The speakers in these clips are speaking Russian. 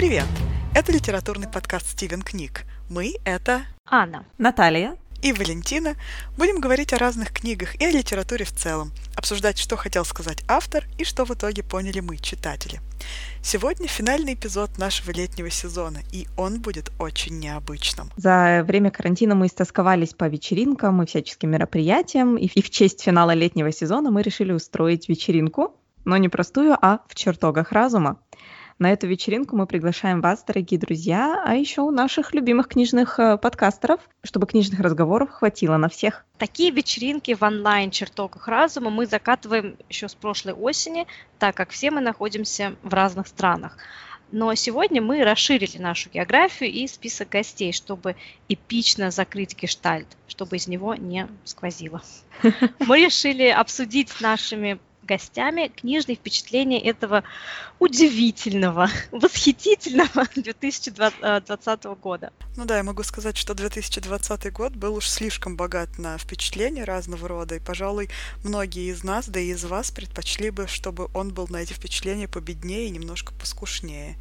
Привет! Это литературный подкаст «Стивен книг». Мы — это Анна, Наталья и Валентина. Будем говорить о разных книгах и о литературе в целом, обсуждать, что хотел сказать автор и что в итоге поняли мы, читатели. Сегодня финальный эпизод нашего летнего сезона, и он будет очень необычным. За время карантина мы истосковались по вечеринкам и всяческим мероприятиям, и в честь финала летнего сезона мы решили устроить вечеринку, но не простую, а в чертогах разума. На эту вечеринку мы приглашаем вас, дорогие друзья, а еще у наших любимых книжных э, подкастеров, чтобы книжных разговоров хватило на всех. Такие вечеринки в онлайн-чертогах разума мы закатываем еще с прошлой осени, так как все мы находимся в разных странах. Но сегодня мы расширили нашу географию и список гостей, чтобы эпично закрыть гештальт, чтобы из него не сквозило. Мы решили обсудить с нашими гостями книжные впечатления этого удивительного, восхитительного 2020 года. Ну да, я могу сказать, что 2020 год был уж слишком богат на впечатления разного рода, и, пожалуй, многие из нас, да и из вас предпочли бы, чтобы он был на эти впечатления победнее и немножко поскушнее.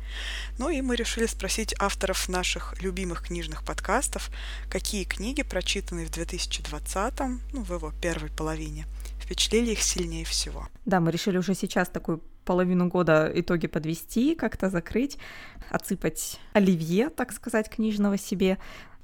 Ну и мы решили спросить авторов наших любимых книжных подкастов, какие книги, прочитанные в 2020, ну, в его первой половине, впечатлили их сильнее всего. Да, мы решили уже сейчас такую половину года итоги подвести, как-то закрыть, отсыпать оливье, так сказать, книжного себе,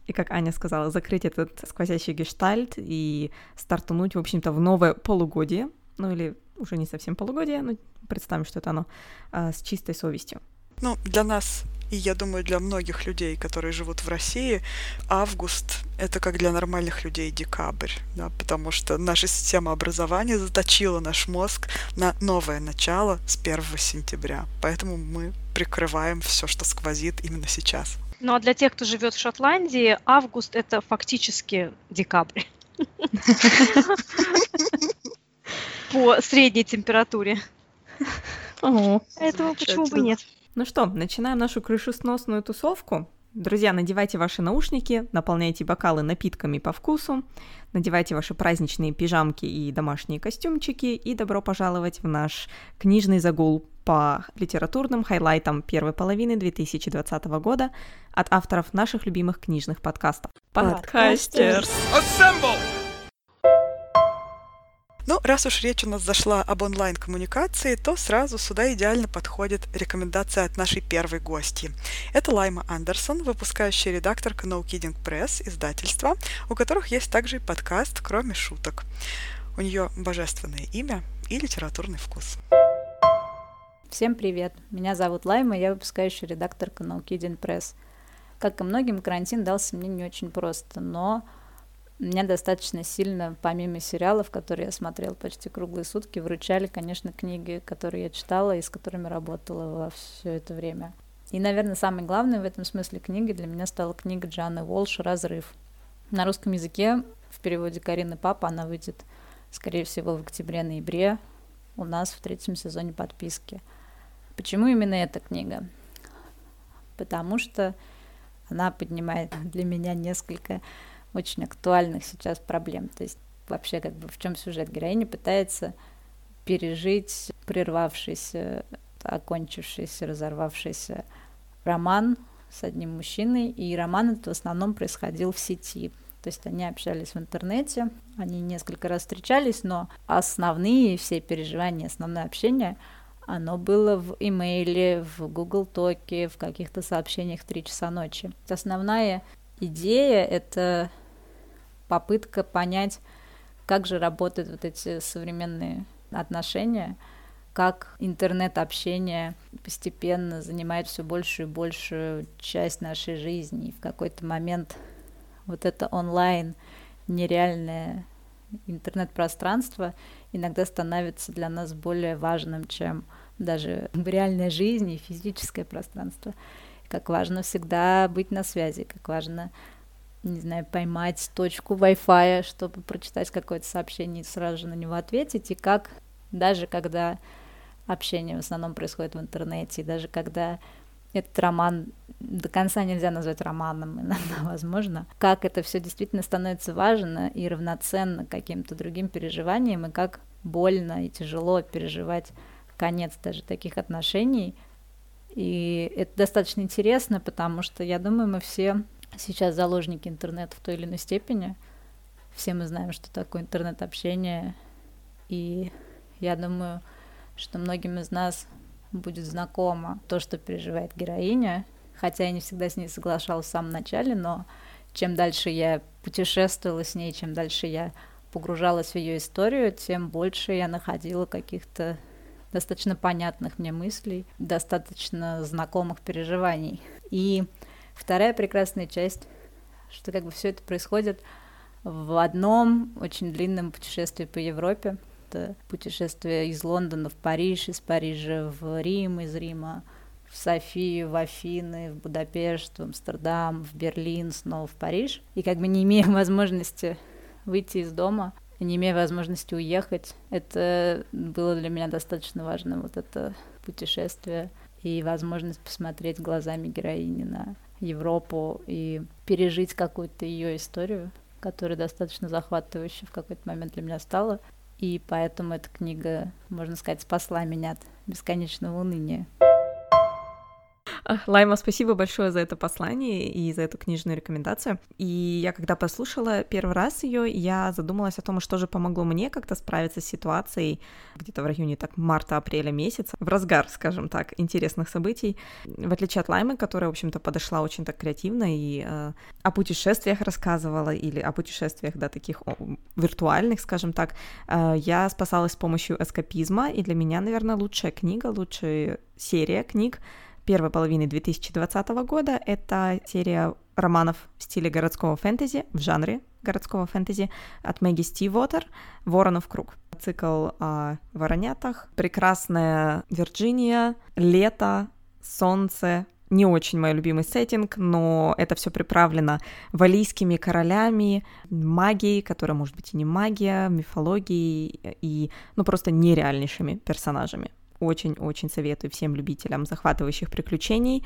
и, как Аня сказала, закрыть этот сквозящий гештальт и стартануть, в общем-то, в новое полугодие, ну или уже не совсем полугодие, но представим, что это оно, а, с чистой совестью. Ну, для нас и я думаю, для многих людей, которые живут в России, август — это как для нормальных людей декабрь, да, потому что наша система образования заточила наш мозг на новое начало с 1 сентября. Поэтому мы прикрываем все, что сквозит именно сейчас. Ну а для тех, кто живет в Шотландии, август — это фактически декабрь. По средней температуре. Поэтому почему бы нет? Ну что, начинаем нашу крышесносную тусовку. Друзья, надевайте ваши наушники, наполняйте бокалы напитками по вкусу, надевайте ваши праздничные пижамки и домашние костюмчики, и добро пожаловать в наш книжный загул по литературным хайлайтам первой половины 2020 года от авторов наших любимых книжных подкастов. Подкастерс! Assemble! Ну, раз уж речь у нас зашла об онлайн-коммуникации, то сразу сюда идеально подходит рекомендация от нашей первой гости. Это Лайма Андерсон, выпускающая редакторка No Kidding Press издательства, у которых есть также и подкаст «Кроме шуток». У нее божественное имя и литературный вкус. Всем привет! Меня зовут Лайма, я выпускающая редакторка No Kidding Press. Как и многим, карантин дался мне не очень просто, но меня достаточно сильно, помимо сериалов, которые я смотрела почти круглые сутки, выручали, конечно, книги, которые я читала и с которыми работала во все это время. И, наверное, самое главное в этом смысле книги для меня стала книга Джаны Волш «Разрыв». На русском языке в переводе Карины Папа она выйдет, скорее всего, в октябре-ноябре у нас в третьем сезоне подписки. Почему именно эта книга? Потому что она поднимает для меня несколько очень актуальных сейчас проблем. То есть вообще как бы в чем сюжет героини пытается пережить прервавшийся, окончившийся, разорвавшийся роман с одним мужчиной, и роман этот в основном происходил в сети. То есть они общались в интернете, они несколько раз встречались, но основные все переживания, основное общение, оно было в имейле, в Google Токе, в каких-то сообщениях в 3 часа ночи. Основная идея — это попытка понять, как же работают вот эти современные отношения, как интернет-общение постепенно занимает все большую и большую часть нашей жизни. И в какой-то момент вот это онлайн нереальное интернет-пространство иногда становится для нас более важным, чем даже реальная жизнь и физическое пространство. Как важно всегда быть на связи, как важно не знаю, поймать точку Wi-Fi, чтобы прочитать какое-то сообщение и сразу же на него ответить, и как даже когда общение в основном происходит в интернете, и даже когда этот роман до конца нельзя назвать романом, иногда возможно, как это все действительно становится важно и равноценно каким-то другим переживаниям, и как больно и тяжело переживать конец даже таких отношений, И это достаточно интересно, потому что, я думаю, мы все сейчас заложники интернета в той или иной степени. Все мы знаем, что такое интернет-общение. И я думаю, что многим из нас будет знакомо то, что переживает героиня. Хотя я не всегда с ней соглашалась в самом начале, но чем дальше я путешествовала с ней, чем дальше я погружалась в ее историю, тем больше я находила каких-то достаточно понятных мне мыслей, достаточно знакомых переживаний. И вторая прекрасная часть, что как бы все это происходит в одном очень длинном путешествии по Европе. Это путешествие из Лондона в Париж, из Парижа в Рим, из Рима в Софию, в Афины, в Будапешт, в Амстердам, в Берлин, снова в Париж. И как бы не имея возможности выйти из дома, не имея возможности уехать, это было для меня достаточно важно, вот это путешествие и возможность посмотреть глазами героини на Европу и пережить какую-то ее историю, которая достаточно захватывающая в какой-то момент для меня стала. И поэтому эта книга, можно сказать, спасла меня от бесконечного уныния. Лайма, спасибо большое за это послание и за эту книжную рекомендацию. И я когда послушала первый раз ее, я задумалась о том, что же помогло мне как-то справиться с ситуацией где-то в районе так марта-апреля месяца, в разгар, скажем так, интересных событий. В отличие от Лаймы, которая, в общем-то, подошла очень так креативно и э, о путешествиях рассказывала, или о путешествиях, да, таких виртуальных, скажем так, э, я спасалась с помощью эскапизма, и для меня, наверное, лучшая книга, лучшая серия книг первой половины 2020 года. Это серия романов в стиле городского фэнтези, в жанре городского фэнтези от Мэгги Стивотер «Воронов круг». Цикл о воронятах, прекрасная Вирджиния, лето, солнце, не очень мой любимый сеттинг, но это все приправлено валийскими королями, магией, которая может быть и не магия, мифологией и, ну, просто нереальнейшими персонажами. Очень-очень советую всем любителям захватывающих приключений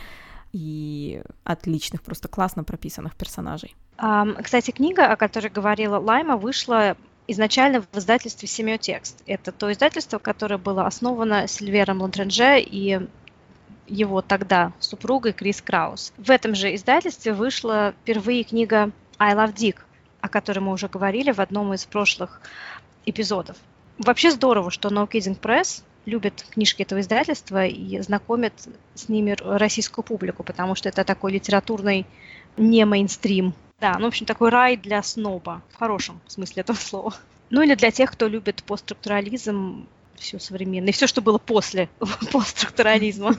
и отличных, просто классно прописанных персонажей. Кстати, книга, о которой говорила Лайма, вышла изначально в издательстве «Семиотекст». Это то издательство, которое было основано Сильвером Лантранже и его тогда супругой Крис Краус. В этом же издательстве вышла впервые книга «I Love Dick», о которой мы уже говорили в одном из прошлых эпизодов. Вообще здорово, что No Kidding Press любят книжки этого издательства и знакомят с ними российскую публику, потому что это такой литературный не мейнстрим. Да, ну, в общем, такой рай для сноба, в хорошем смысле этого слова. Ну, или для тех, кто любит постструктурализм, все современное, и все, что было после постструктурализма.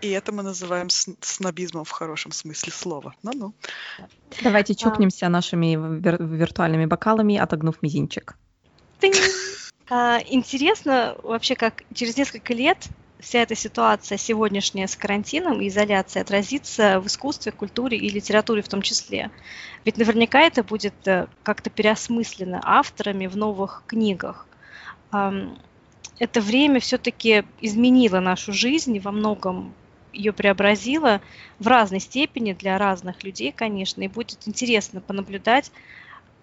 И это мы называем снобизмом в хорошем смысле слова. Ну-ну. Давайте чокнемся нашими виртуальными бокалами, отогнув мизинчик. А, интересно вообще, как через несколько лет вся эта ситуация сегодняшняя с карантином и изоляцией отразится в искусстве, культуре и литературе в том числе. Ведь наверняка это будет э, как-то переосмыслено авторами в новых книгах. Это время все-таки изменило нашу жизнь и во многом ее преобразило в разной степени для разных людей, конечно, и будет интересно понаблюдать,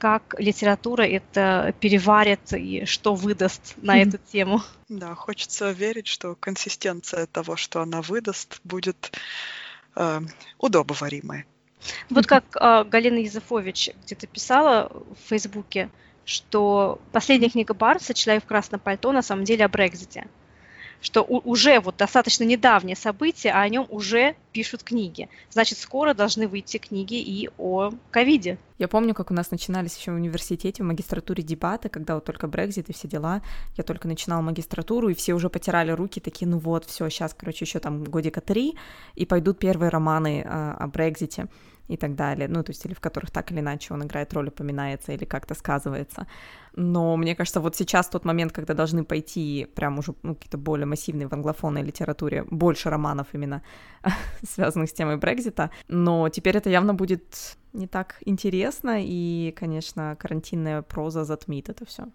как литература это переварит и что выдаст на эту тему. Да, хочется верить, что консистенция того, что она выдаст, будет э, удобоваримой. Вот как э, Галина Языфович где-то писала в Фейсбуке, что последняя книга Барса «Человек в красном пальто» на самом деле о Брекзите что уже вот достаточно недавнее событие, а о нем уже пишут книги. Значит, скоро должны выйти книги и о ковиде. Я помню, как у нас начинались еще в университете, в магистратуре дебаты, когда вот только Брекзит и все дела. Я только начинала магистратуру, и все уже потирали руки, такие, ну вот, все, сейчас, короче, еще там годика три, и пойдут первые романы а, о Брекзите и так далее, ну, то есть, или в которых так или иначе он играет роль, упоминается или как-то сказывается. Но мне кажется, вот сейчас тот момент, когда должны пойти прям уже ну, какие-то более массивные в англофонной литературе, больше романов именно связанных с темой Брекзита, но теперь это явно будет не так интересно, и, конечно, карантинная проза затмит это все.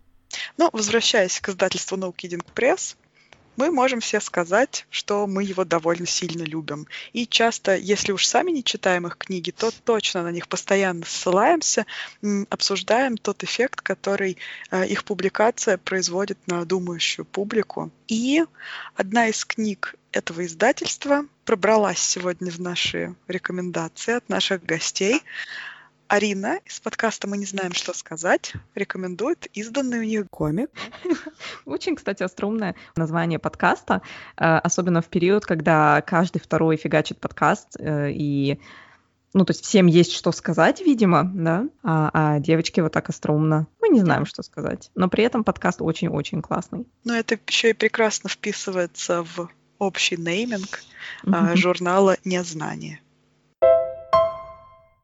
Ну, возвращаясь к издательству No Kidding Press, мы можем все сказать, что мы его довольно сильно любим. И часто, если уж сами не читаем их книги, то точно на них постоянно ссылаемся, обсуждаем тот эффект, который э, их публикация производит на думающую публику. И одна из книг этого издательства пробралась сегодня в наши рекомендации от наших гостей. Арина из подкаста «Мы не знаем, что сказать» рекомендует изданный у них комик. Очень, кстати, остроумное название подкаста, э, особенно в период, когда каждый второй фигачит подкаст, э, и ну, то есть всем есть что сказать, видимо, да, а, а девочки вот так остроумно, мы не знаем, что сказать, но при этом подкаст очень-очень классный. Но это еще и прекрасно вписывается в общий нейминг mm-hmm. журнала «Незнание».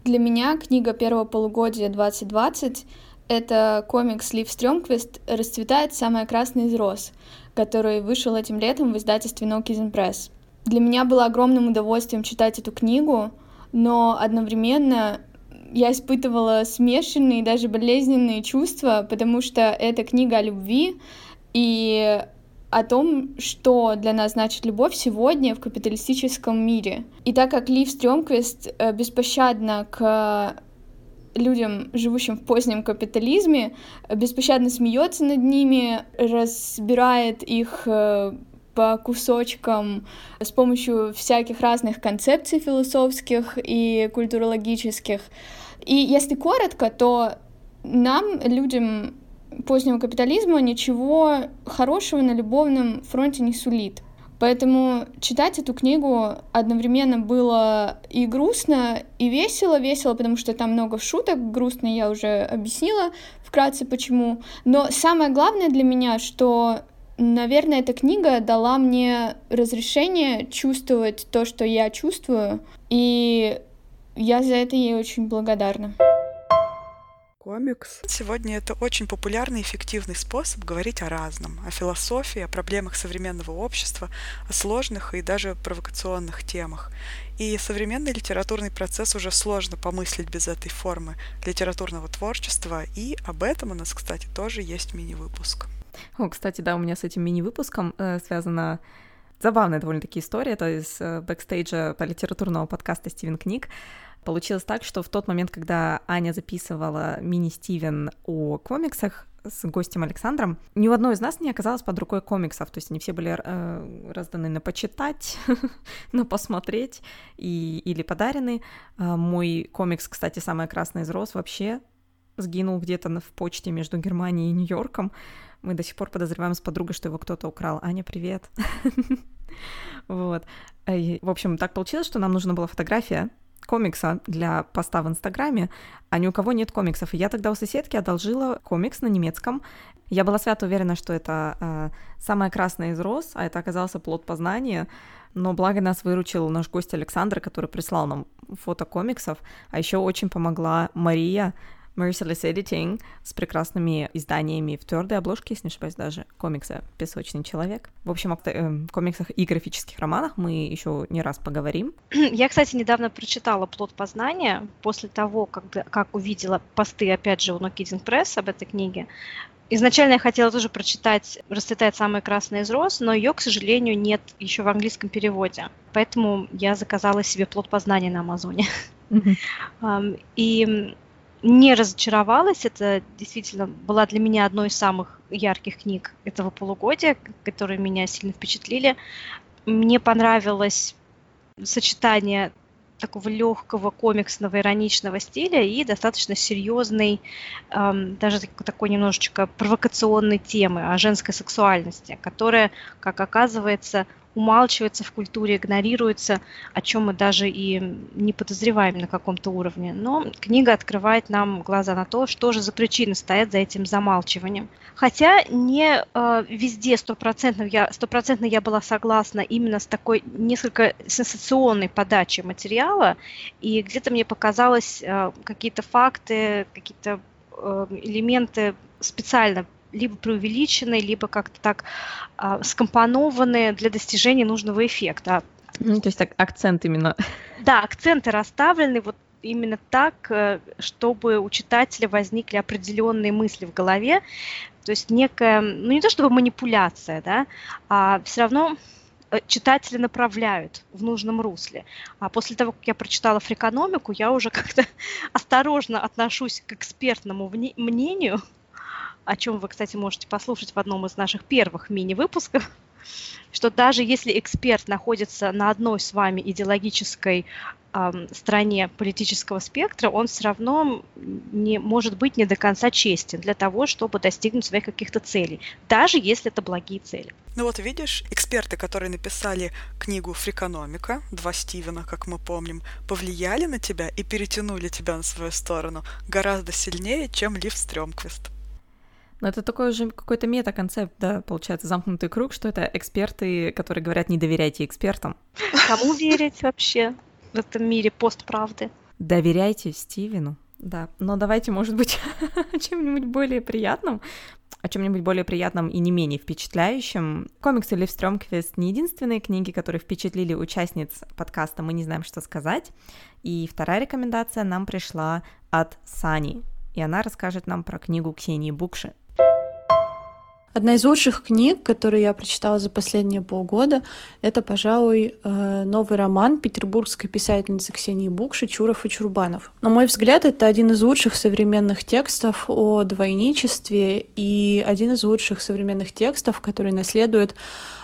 Для меня книга первого полугодия 2020 — это комикс Лив Стрёмквист «Расцветает самая красная из роз», который вышел этим летом в издательстве No Kids Press. Для меня было огромным удовольствием читать эту книгу, но одновременно я испытывала смешанные, даже болезненные чувства, потому что это книга о любви, и о том, что для нас значит любовь сегодня в капиталистическом мире. И так как Лив Стрёмквист э, беспощадно к людям, живущим в позднем капитализме, беспощадно смеется над ними, разбирает их э, по кусочкам с помощью всяких разных концепций философских и культурологических. И если коротко, то нам, людям позднего капитализма ничего хорошего на любовном фронте не сулит. Поэтому читать эту книгу одновременно было и грустно, и весело. Весело, потому что там много шуток, грустно я уже объяснила вкратце почему. Но самое главное для меня, что, наверное, эта книга дала мне разрешение чувствовать то, что я чувствую, и я за это ей очень благодарна комикс. Сегодня это очень популярный и эффективный способ говорить о разном, о философии, о проблемах современного общества, о сложных и даже провокационных темах. И современный литературный процесс уже сложно помыслить без этой формы литературного творчества, и об этом у нас, кстати, тоже есть мини-выпуск. О, кстати, да, у меня с этим мини-выпуском э, связана забавная довольно-таки история, это из э, бэкстейджа по литературного подкаста «Стивен Книг». Получилось так, что в тот момент, когда Аня записывала мини-Стивен о комиксах с гостем Александром, ни у одной из нас не оказалось под рукой комиксов, то есть они все были э, разданы на почитать, на посмотреть и, или подарены. Э, мой комикс, кстати, «Самая красная из роз» вообще сгинул где-то в почте между Германией и Нью-Йорком. Мы до сих пор подозреваем с подругой, что его кто-то украл. Аня, привет. Вот. В общем, так получилось, что нам нужна была фотография комикса для поста в Инстаграме, а ни у кого нет комиксов. И я тогда у соседки одолжила комикс на немецком. Я была свято уверена, что это э, самая красная из роз, а это оказался плод познания. Но благо нас выручил наш гость Александр, который прислал нам фото комиксов, а еще очень помогла Мария, Merciless Editing с прекрасными изданиями в твердой обложке, если не ошибаюсь, даже комикса «Песочный человек». В общем, о э, комиксах и графических романах мы еще не раз поговорим. Я, кстати, недавно прочитала «Плод познания» после того, как, как увидела посты, опять же, у No Kidding Press об этой книге. Изначально я хотела тоже прочитать «Расцветает самая красная из роз», но ее, к сожалению, нет еще в английском переводе. Поэтому я заказала себе «Плод познания» на Амазоне. Mm-hmm. И не разочаровалась. Это действительно была для меня одной из самых ярких книг этого полугодия, которые меня сильно впечатлили. Мне понравилось сочетание такого легкого комиксного ироничного стиля и достаточно серьезной, эм, даже такой немножечко провокационной темы о женской сексуальности, которая, как оказывается, умалчивается в культуре, игнорируется, о чем мы даже и не подозреваем на каком-то уровне. Но книга открывает нам глаза на то, что же за причины стоят за этим замалчиванием. Хотя не э, везде стопроцентно я, стопроцентно я была согласна именно с такой несколько сенсационной подачей материала, и где-то мне показалось э, какие-то факты, какие-то э, элементы специально либо преувеличены, либо как-то так а, скомпонованы для достижения нужного эффекта. Ну, то есть так, акцент именно. Да, акценты расставлены вот именно так, э, чтобы у читателя возникли определенные мысли в голове. То есть некая, ну не то чтобы манипуляция, да, а все равно э, читатели направляют в нужном русле. А после того, как я прочитала фрикономику, я уже как-то осторожно отношусь к экспертному мнению, о чем вы, кстати, можете послушать в одном из наших первых мини-выпусков, что даже если эксперт находится на одной с вами идеологической стороне политического спектра, он все равно не может быть не до конца честен для того, чтобы достигнуть своих каких-то целей, даже если это благие цели. Ну вот видишь, эксперты, которые написали книгу «Фрикономика», два Стивена, как мы помним, повлияли на тебя и перетянули тебя на свою сторону гораздо сильнее, чем Лив Стрёмквист. Но это такой уже какой-то мета-концепт, да, получается, замкнутый круг, что это эксперты, которые говорят, не доверяйте экспертам. Кому верить вообще? в этом мире постправды. Доверяйте Стивену. Да, но давайте, может быть, о чем-нибудь более приятном, о чем-нибудь более приятном и не менее впечатляющем. Комиксы Лив Стрёмквист не единственные книги, которые впечатлили участниц подкаста «Мы не знаем, что сказать». И вторая рекомендация нам пришла от Сани, и она расскажет нам про книгу Ксении Букши Одна из лучших книг, которые я прочитала за последние полгода, это, пожалуй, э, новый роман петербургской писательницы Ксении Букши «Чуров и Чурбанов». На мой взгляд, это один из лучших современных текстов о двойничестве и один из лучших современных текстов, который наследует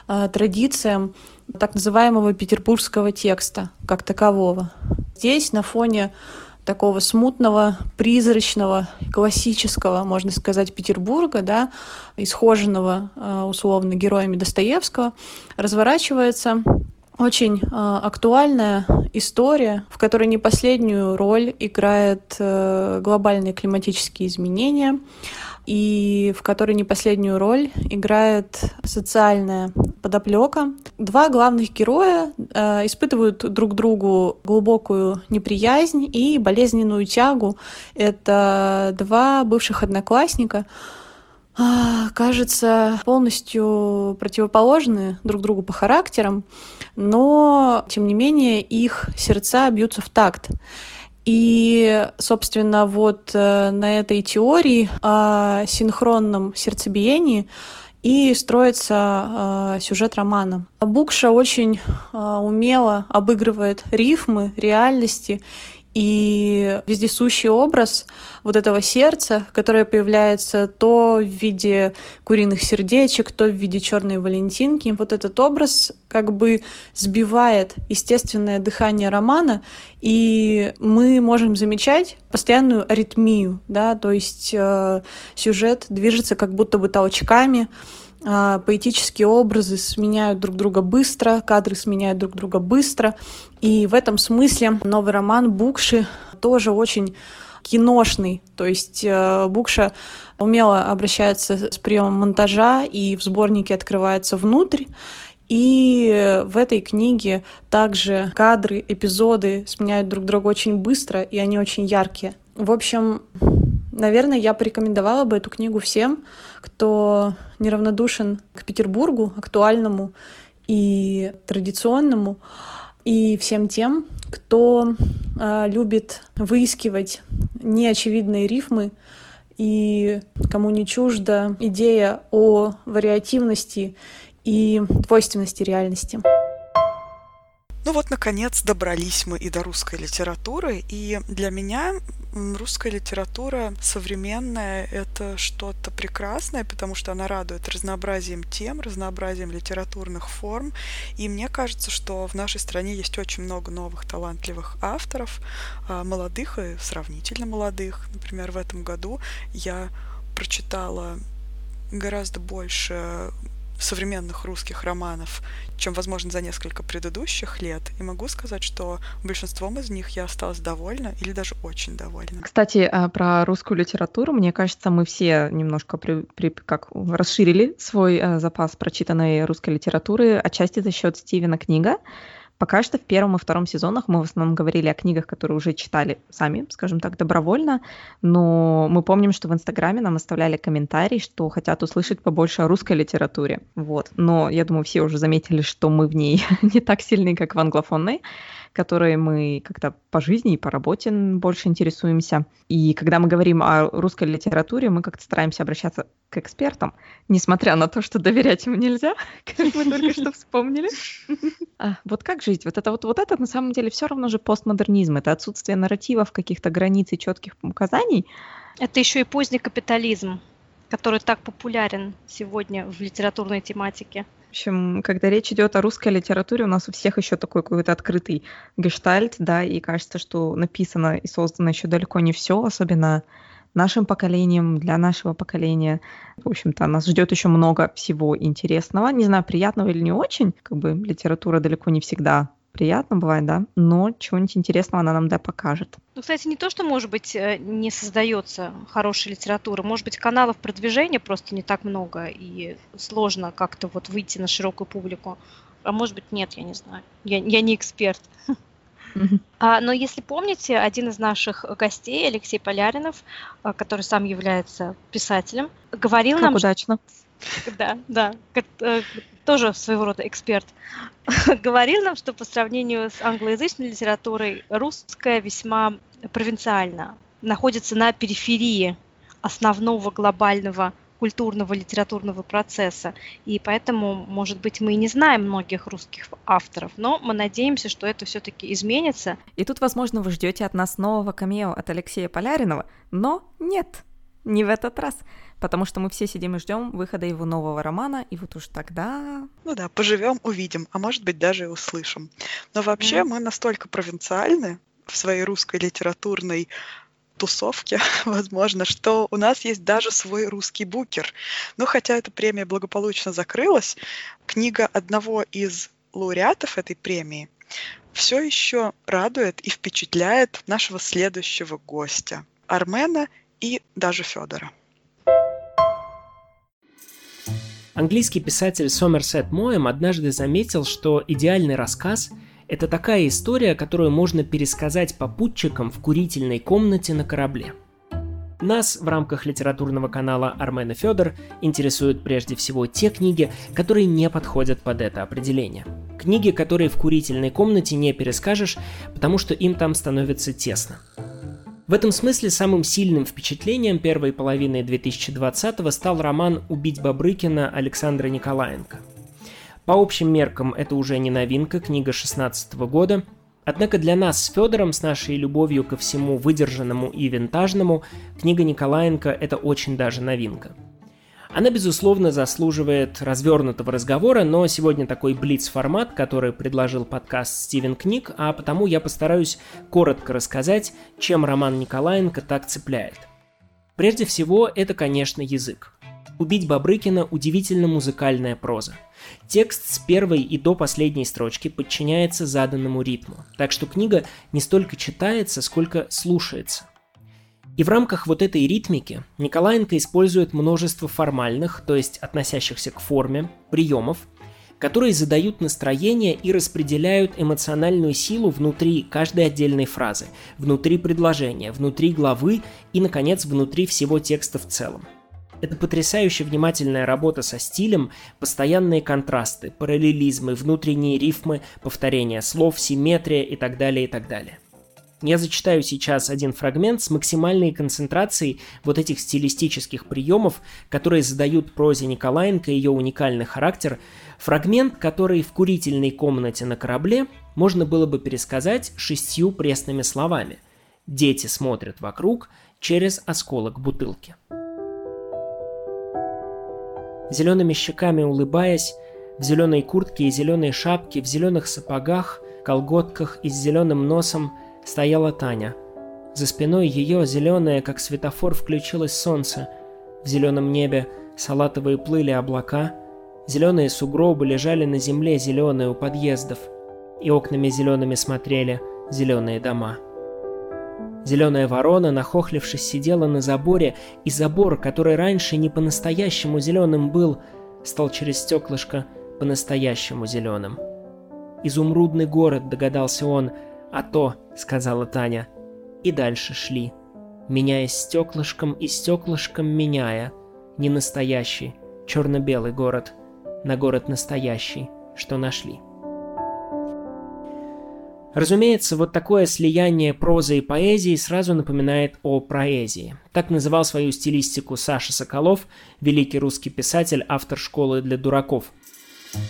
э, традициям так называемого петербургского текста как такового. Здесь на фоне такого смутного, призрачного, классического, можно сказать, Петербурга, да, исхоженного э, условно героями Достоевского, разворачивается очень э, актуальная история, в которой не последнюю роль играют э, глобальные климатические изменения, и в которой не последнюю роль играет социальная подоплека. Два главных героя э, испытывают друг другу глубокую неприязнь и болезненную тягу. Это два бывших одноклассника, а, кажется, полностью противоположны друг другу по характерам, но, тем не менее, их сердца бьются в такт. И, собственно, вот э, на этой теории о синхронном сердцебиении и строится э, сюжет романа. Букша очень э, умело обыгрывает рифмы, реальности и вездесущий образ вот этого сердца, которое появляется то в виде куриных сердечек, то в виде черной валентинки. Вот этот образ как бы сбивает естественное дыхание романа, и мы можем замечать постоянную аритмию, да, то есть э, сюжет движется как будто бы толчками, поэтические образы сменяют друг друга быстро, кадры сменяют друг друга быстро. И в этом смысле новый роман Букши тоже очень киношный. То есть э, Букша умело обращается с приемом монтажа, и в сборнике открывается внутрь. И в этой книге также кадры, эпизоды сменяют друг друга очень быстро, и они очень яркие. В общем, наверное, я порекомендовала бы эту книгу всем, кто неравнодушен к Петербургу, актуальному и традиционному, и всем тем, кто э, любит выискивать неочевидные рифмы и кому не чужда идея о вариативности и двойственности реальности. Ну вот, наконец, добрались мы и до русской литературы, и для меня русская литература современная — это что-то прекрасное, потому что она радует разнообразием тем, разнообразием литературных форм, и мне кажется, что в нашей стране есть очень много новых талантливых авторов, а, молодых и сравнительно молодых. Например, в этом году я прочитала гораздо больше современных русских романов, чем, возможно, за несколько предыдущих лет. И могу сказать, что большинством из них я осталась довольна или даже очень довольна. Кстати, а, про русскую литературу, мне кажется, мы все немножко при, при, как, расширили свой а, запас прочитанной русской литературы, отчасти за счет Стивена Книга. Пока что в первом и втором сезонах мы в основном говорили о книгах, которые уже читали сами, скажем так, добровольно, но мы помним, что в Инстаграме нам оставляли комментарий, что хотят услышать побольше о русской литературе. Вот. Но я думаю, все уже заметили, что мы в ней не так сильны, как в англофонной которой мы как-то по жизни и по работе больше интересуемся. И когда мы говорим о русской литературе, мы как-то стараемся обращаться к экспертам, несмотря на то, что доверять им нельзя, как мы только что вспомнили. А, вот как жить? Вот это вот, вот это на самом деле все равно же постмодернизм. Это отсутствие нарративов, каких-то границ и четких указаний. Это еще и поздний капитализм, который так популярен сегодня в литературной тематике. В общем, когда речь идет о русской литературе, у нас у всех еще такой какой-то открытый гештальт, да, и кажется, что написано и создано еще далеко не все, особенно нашим поколением, для нашего поколения. В общем-то, нас ждет еще много всего интересного. Не знаю, приятного или не очень. Как бы литература далеко не всегда приятно бывает, да, но чего-нибудь интересного она нам да покажет. Ну, кстати, не то, что, может быть, э, не создается хорошая литература, может быть, каналов продвижения просто не так много, и сложно как-то вот выйти на широкую публику. А может быть, нет, я не знаю. Я, я не эксперт. А, но если помните, один из наших гостей, Алексей Поляринов, а, который сам является писателем, говорил как нам... удачно. Да, да, э, тоже своего рода эксперт, говорил нам, что по сравнению с англоязычной литературой русская весьма провинциальна, находится на периферии основного глобального культурного литературного процесса. И поэтому, может быть, мы и не знаем многих русских авторов, но мы надеемся, что это все-таки изменится. И тут, возможно, вы ждете от нас нового камео от Алексея Поляринова, но нет, не в этот раз, потому что мы все сидим и ждем выхода его нового романа, и вот уж тогда... Ну да, поживем, увидим, а может быть даже и услышим. Но вообще mm-hmm. мы настолько провинциальны в своей русской литературной тусовке, возможно, что у нас есть даже свой русский букер. Но хотя эта премия благополучно закрылась, книга одного из лауреатов этой премии все еще радует и впечатляет нашего следующего гостя Армена и даже Федора. Английский писатель Сомерсет Моэм однажды заметил, что идеальный рассказ — это такая история, которую можно пересказать попутчикам в курительной комнате на корабле. Нас в рамках литературного канала Армена Федор интересуют прежде всего те книги, которые не подходят под это определение. Книги, которые в курительной комнате не перескажешь, потому что им там становится тесно. В этом смысле самым сильным впечатлением первой половины 2020-го стал роман «Убить Бабрыкина» Александра Николаенко – по общим меркам это уже не новинка, книга 16 года, Однако для нас с Федором, с нашей любовью ко всему выдержанному и винтажному, книга Николаенко – это очень даже новинка. Она, безусловно, заслуживает развернутого разговора, но сегодня такой блиц-формат, который предложил подкаст Стивен Книг, а потому я постараюсь коротко рассказать, чем роман Николаенко так цепляет. Прежде всего, это, конечно, язык. «Убить Бабрыкина» – удивительно музыкальная проза. Текст с первой и до последней строчки подчиняется заданному ритму, так что книга не столько читается, сколько слушается. И в рамках вот этой ритмики Николаенко использует множество формальных, то есть относящихся к форме, приемов, которые задают настроение и распределяют эмоциональную силу внутри каждой отдельной фразы, внутри предложения, внутри главы и, наконец, внутри всего текста в целом – это потрясающе внимательная работа со стилем, постоянные контрасты, параллелизмы, внутренние рифмы, повторения слов, симметрия и так далее, и так далее. Я зачитаю сейчас один фрагмент с максимальной концентрацией вот этих стилистических приемов, которые задают прозе Николаенко ее уникальный характер. Фрагмент, который в курительной комнате на корабле можно было бы пересказать шестью пресными словами. Дети смотрят вокруг через осколок бутылки зелеными щеками улыбаясь, в зеленой куртке и зеленой шапке, в зеленых сапогах, колготках и с зеленым носом стояла Таня. За спиной ее, зеленое, как светофор, включилось солнце. В зеленом небе салатовые плыли облака, зеленые сугробы лежали на земле зеленые у подъездов, и окнами зелеными смотрели зеленые дома. Зеленая ворона, нахохлившись, сидела на заборе, и забор, который раньше не по-настоящему зеленым был, стал через стеклышко по-настоящему зеленым. «Изумрудный город», — догадался он, — «а то», — сказала Таня. И дальше шли, меняясь стеклышком и стеклышком меняя. Не настоящий, черно-белый город, на город настоящий, что нашли. Разумеется, вот такое слияние прозы и поэзии сразу напоминает о проэзии. Так называл свою стилистику Саша Соколов, великий русский писатель, автор школы для дураков –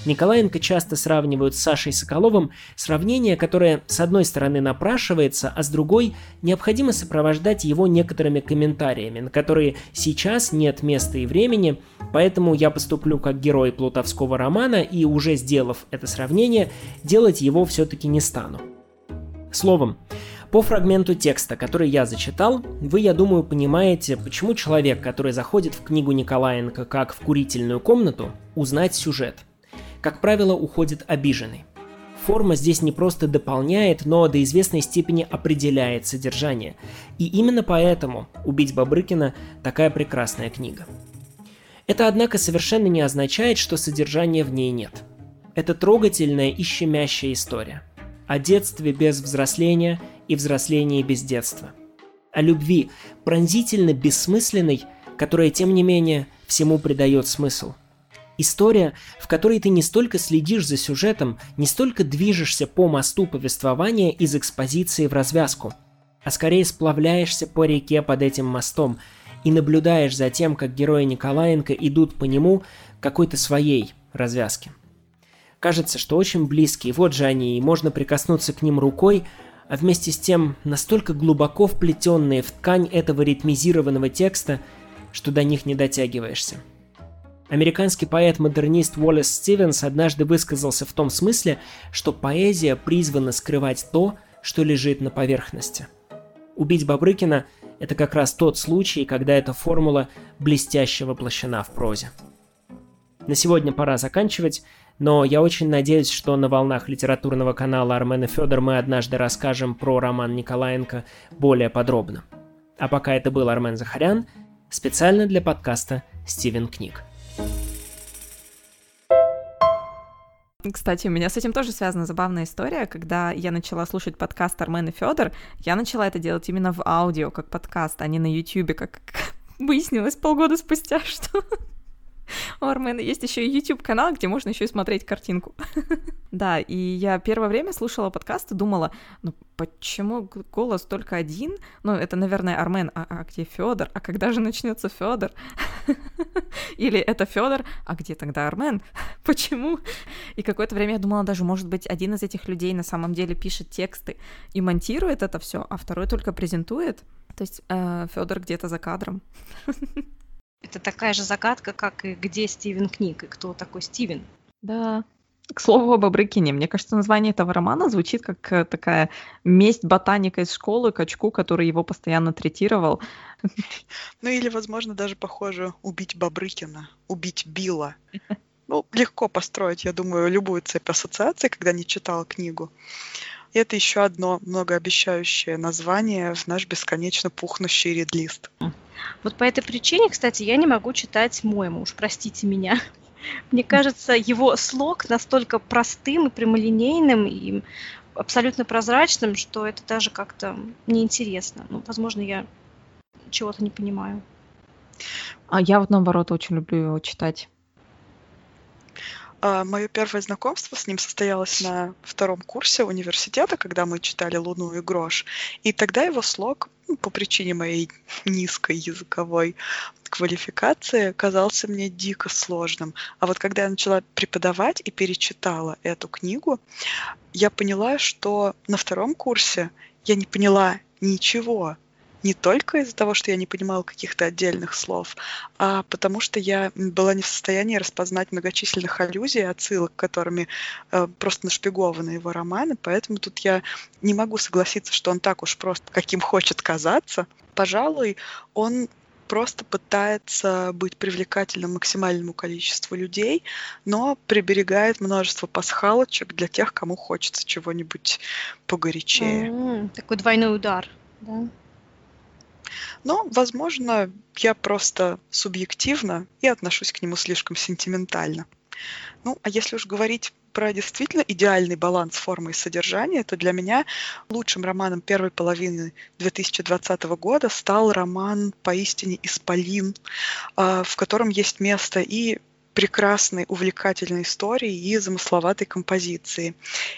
Николаенко часто сравнивают с Сашей Соколовым, сравнение, которое с одной стороны напрашивается, а с другой необходимо сопровождать его некоторыми комментариями, на которые сейчас нет места и времени, поэтому я поступлю как герой плутовского романа и уже сделав это сравнение, делать его все-таки не стану. Словом, по фрагменту текста, который я зачитал, вы, я думаю, понимаете, почему человек, который заходит в книгу Николаенко как в курительную комнату, узнать сюжет – как правило, уходит обиженный. Форма здесь не просто дополняет, но до известной степени определяет содержание. И именно поэтому «Убить Бабрыкина» такая прекрасная книга. Это, однако, совершенно не означает, что содержания в ней нет. Это трогательная и щемящая история. О детстве без взросления и взрослении без детства. О любви, пронзительно бессмысленной, которая, тем не менее, всему придает смысл. История, в которой ты не столько следишь за сюжетом, не столько движешься по мосту повествования из экспозиции в развязку, а скорее сплавляешься по реке под этим мостом и наблюдаешь за тем, как герои Николаенко идут по нему какой-то своей развязки. Кажется, что очень близкие, вот же они, и можно прикоснуться к ним рукой, а вместе с тем настолько глубоко вплетенные в ткань этого ритмизированного текста, что до них не дотягиваешься. Американский поэт-модернист Уоллес Стивенс однажды высказался в том смысле, что поэзия призвана скрывать то, что лежит на поверхности. Убить Бабрыкина – это как раз тот случай, когда эта формула блестяще воплощена в прозе. На сегодня пора заканчивать, но я очень надеюсь, что на волнах литературного канала Армена Федор мы однажды расскажем про роман Николаенко более подробно. А пока это был Армен Захарян, специально для подкаста «Стивен Книг». Кстати, у меня с этим тоже связана забавная история. Когда я начала слушать подкаст Армен и Федор, я начала это делать именно в аудио, как подкаст, а не на YouTube, как выяснилось полгода спустя, что у Армена есть еще и YouTube канал, где можно еще и смотреть картинку. да, и я первое время слушала подкаст и думала, ну почему голос только один? Ну, это, наверное, Армен, а, а где Федор? А когда же начнется Федор? Или это Федор, а где тогда Армен? почему? И какое-то время я думала, даже, может быть, один из этих людей на самом деле пишет тексты и монтирует это все, а второй только презентует. То есть э, Федор где-то за кадром. Это такая же загадка, как и где Стивен Книг, и кто такой Стивен. Да. К слову об Абрыкине, мне кажется, название этого романа звучит как э, такая месть ботаника из школы качку, который его постоянно третировал. Ну или, возможно, даже похоже «убить Бабрыкина», «убить Билла». Ну, легко построить, я думаю, любую цепь ассоциаций, когда не читал книгу. И это еще одно многообещающее название в наш бесконечно пухнущий редлист. Вот по этой причине, кстати, я не могу читать Моему, уж простите меня. Мне кажется, его слог настолько простым и прямолинейным, и абсолютно прозрачным, что это даже как-то неинтересно. Ну, возможно, я чего-то не понимаю. А я вот наоборот очень люблю его читать. А, Мое первое знакомство с ним состоялось на втором курсе университета, когда мы читали «Луну и грош». И тогда его слог, по причине моей низкой языковой квалификации, казался мне дико сложным. А вот когда я начала преподавать и перечитала эту книгу, я поняла, что на втором курсе я не поняла ничего не только из-за того, что я не понимала каких-то отдельных слов, а потому что я была не в состоянии распознать многочисленных аллюзий, отсылок, которыми э, просто нашпигованы его романы, поэтому тут я не могу согласиться, что он так уж просто, каким хочет казаться. Пожалуй, он просто пытается быть привлекательным максимальному количеству людей, но приберегает множество пасхалочек для тех, кому хочется чего-нибудь погорячее. Mm-hmm. Такой двойной удар, да? Но, возможно, я просто субъективно и отношусь к нему слишком сентиментально. Ну, а если уж говорить про действительно идеальный баланс формы и содержания, то для меня лучшим романом первой половины 2020 года стал роман «Поистине Исполин», а, в котором есть место и прекрасной, увлекательной истории и замысловатой композиции.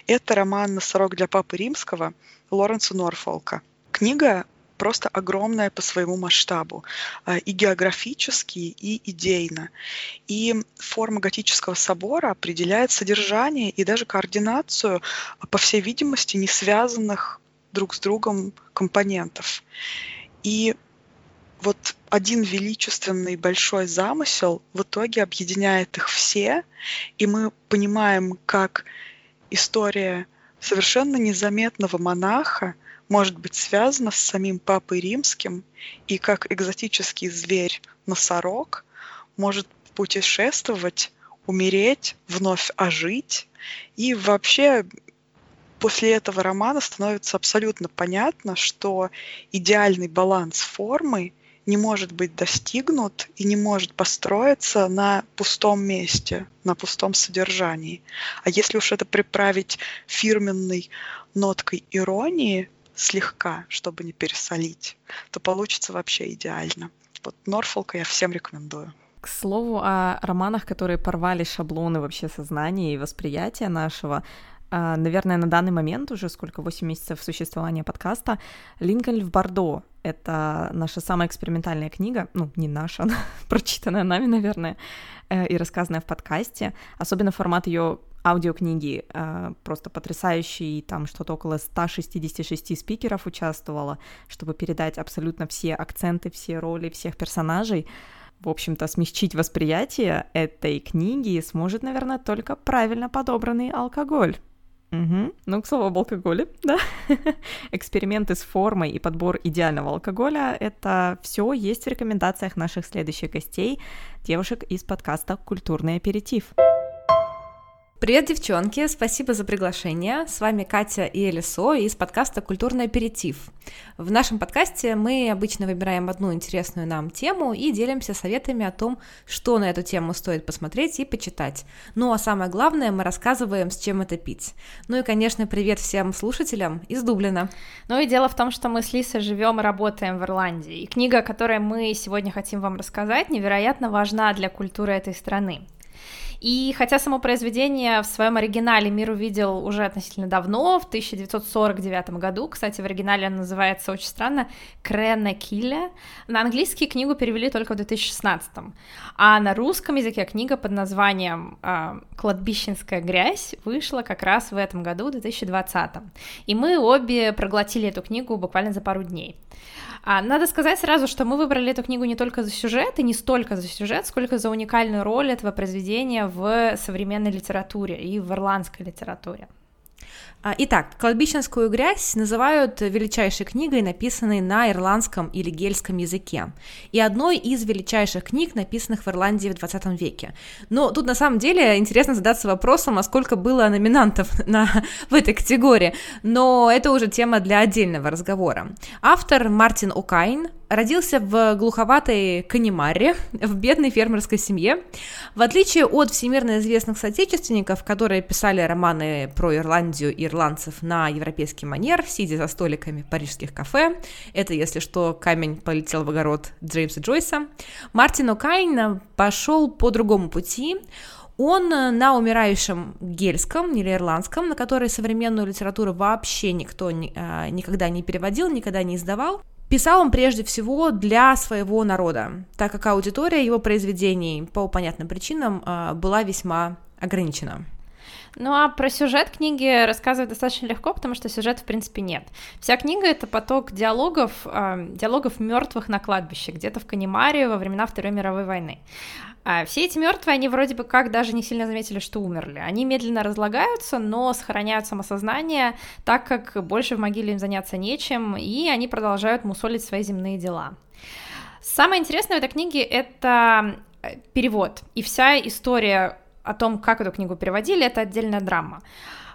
Это роман «Носорог для Папы Римского» Лоренса Норфолка. Книга просто огромная по своему масштабу, а, и географически, и идейно. И форма готического собора определяет содержание и даже координацию, по всей видимости, не связанных друг с другом компонентов. И вот один величественный большой замысел в итоге объединяет их все, и мы понимаем, как история совершенно незаметного монаха может быть связана с самим Папой Римским, и как экзотический зверь носорог может путешествовать, умереть, вновь ожить. И вообще после этого романа становится абсолютно понятно, что идеальный баланс формы не может быть достигнут и не может построиться на пустом месте, на пустом содержании. А если уж это приправить фирменной ноткой иронии слегка, чтобы не пересолить, то получится вообще идеально. Вот Норфолка я всем рекомендую. К слову о романах, которые порвали шаблоны вообще сознания и восприятия нашего, а, наверное, на данный момент уже сколько, 8 месяцев существования подкаста, «Линкольн в Бордо» — это наша самая экспериментальная книга, ну, не наша, она прочитанная нами, наверное, э, и рассказанная в подкасте. Особенно формат ее аудиокниги э, просто потрясающий, там что-то около 166 спикеров участвовало, чтобы передать абсолютно все акценты, все роли всех персонажей. В общем-то, смягчить восприятие этой книги сможет, наверное, только правильно подобранный алкоголь. Угу. Ну, к слову об алкоголе, да. Эксперименты с формой и подбор идеального алкоголя — это все есть в рекомендациях наших следующих гостей, девушек из подкаста «Культурный аперитив». Привет, девчонки! Спасибо за приглашение. С вами Катя и Элисо из подкаста «Культурный аперитив». В нашем подкасте мы обычно выбираем одну интересную нам тему и делимся советами о том, что на эту тему стоит посмотреть и почитать. Ну а самое главное, мы рассказываем, с чем это пить. Ну и, конечно, привет всем слушателям из Дублина. Ну и дело в том, что мы с Лисой живем и работаем в Ирландии. И книга, о которой мы сегодня хотим вам рассказать, невероятно важна для культуры этой страны. И хотя само произведение в своем оригинале мир увидел уже относительно давно, в 1949 году, кстати, в оригинале она называется очень странно «Крена Килля», на английский книгу перевели только в 2016, а на русском языке книга под названием э, «Кладбищенская грязь» вышла как раз в этом году, в 2020. И мы обе проглотили эту книгу буквально за пару дней. А, надо сказать сразу, что мы выбрали эту книгу не только за сюжет, и не столько за сюжет, сколько за уникальную роль этого произведения в современной литературе и в ирландской литературе. А, итак, «Кладбищенскую грязь» называют величайшей книгой, написанной на ирландском или гельском языке, и одной из величайших книг, написанных в Ирландии в 20 веке. Но тут на самом деле интересно задаться вопросом, а сколько было номинантов на, в этой категории, но это уже тема для отдельного разговора. Автор Мартин О'Кайн родился в глуховатой Канимаре, в бедной фермерской семье. В отличие от всемирно известных соотечественников, которые писали романы про Ирландию и ирландцев на европейский манер, сидя за столиками парижских кафе, это, если что, камень полетел в огород Джеймса Джойса, Мартин О'Кайн пошел по другому пути, он на умирающем гельском или ирландском, на который современную литературу вообще никто а, никогда не переводил, никогда не издавал, Писал он прежде всего для своего народа, так как аудитория его произведений по понятным причинам а, была весьма ограничена. Ну а про сюжет книги рассказывать достаточно легко, потому что сюжета в принципе нет. Вся книга это поток диалогов, э, диалогов мертвых на кладбище, где-то в Канимаре во времена Второй мировой войны. А все эти мертвые, они вроде бы как даже не сильно заметили, что умерли. Они медленно разлагаются, но сохраняют самосознание, так как больше в могиле им заняться нечем, и они продолжают мусолить свои земные дела. Самое интересное в этой книге — это э, перевод. И вся история о том, как эту книгу переводили, это отдельная драма.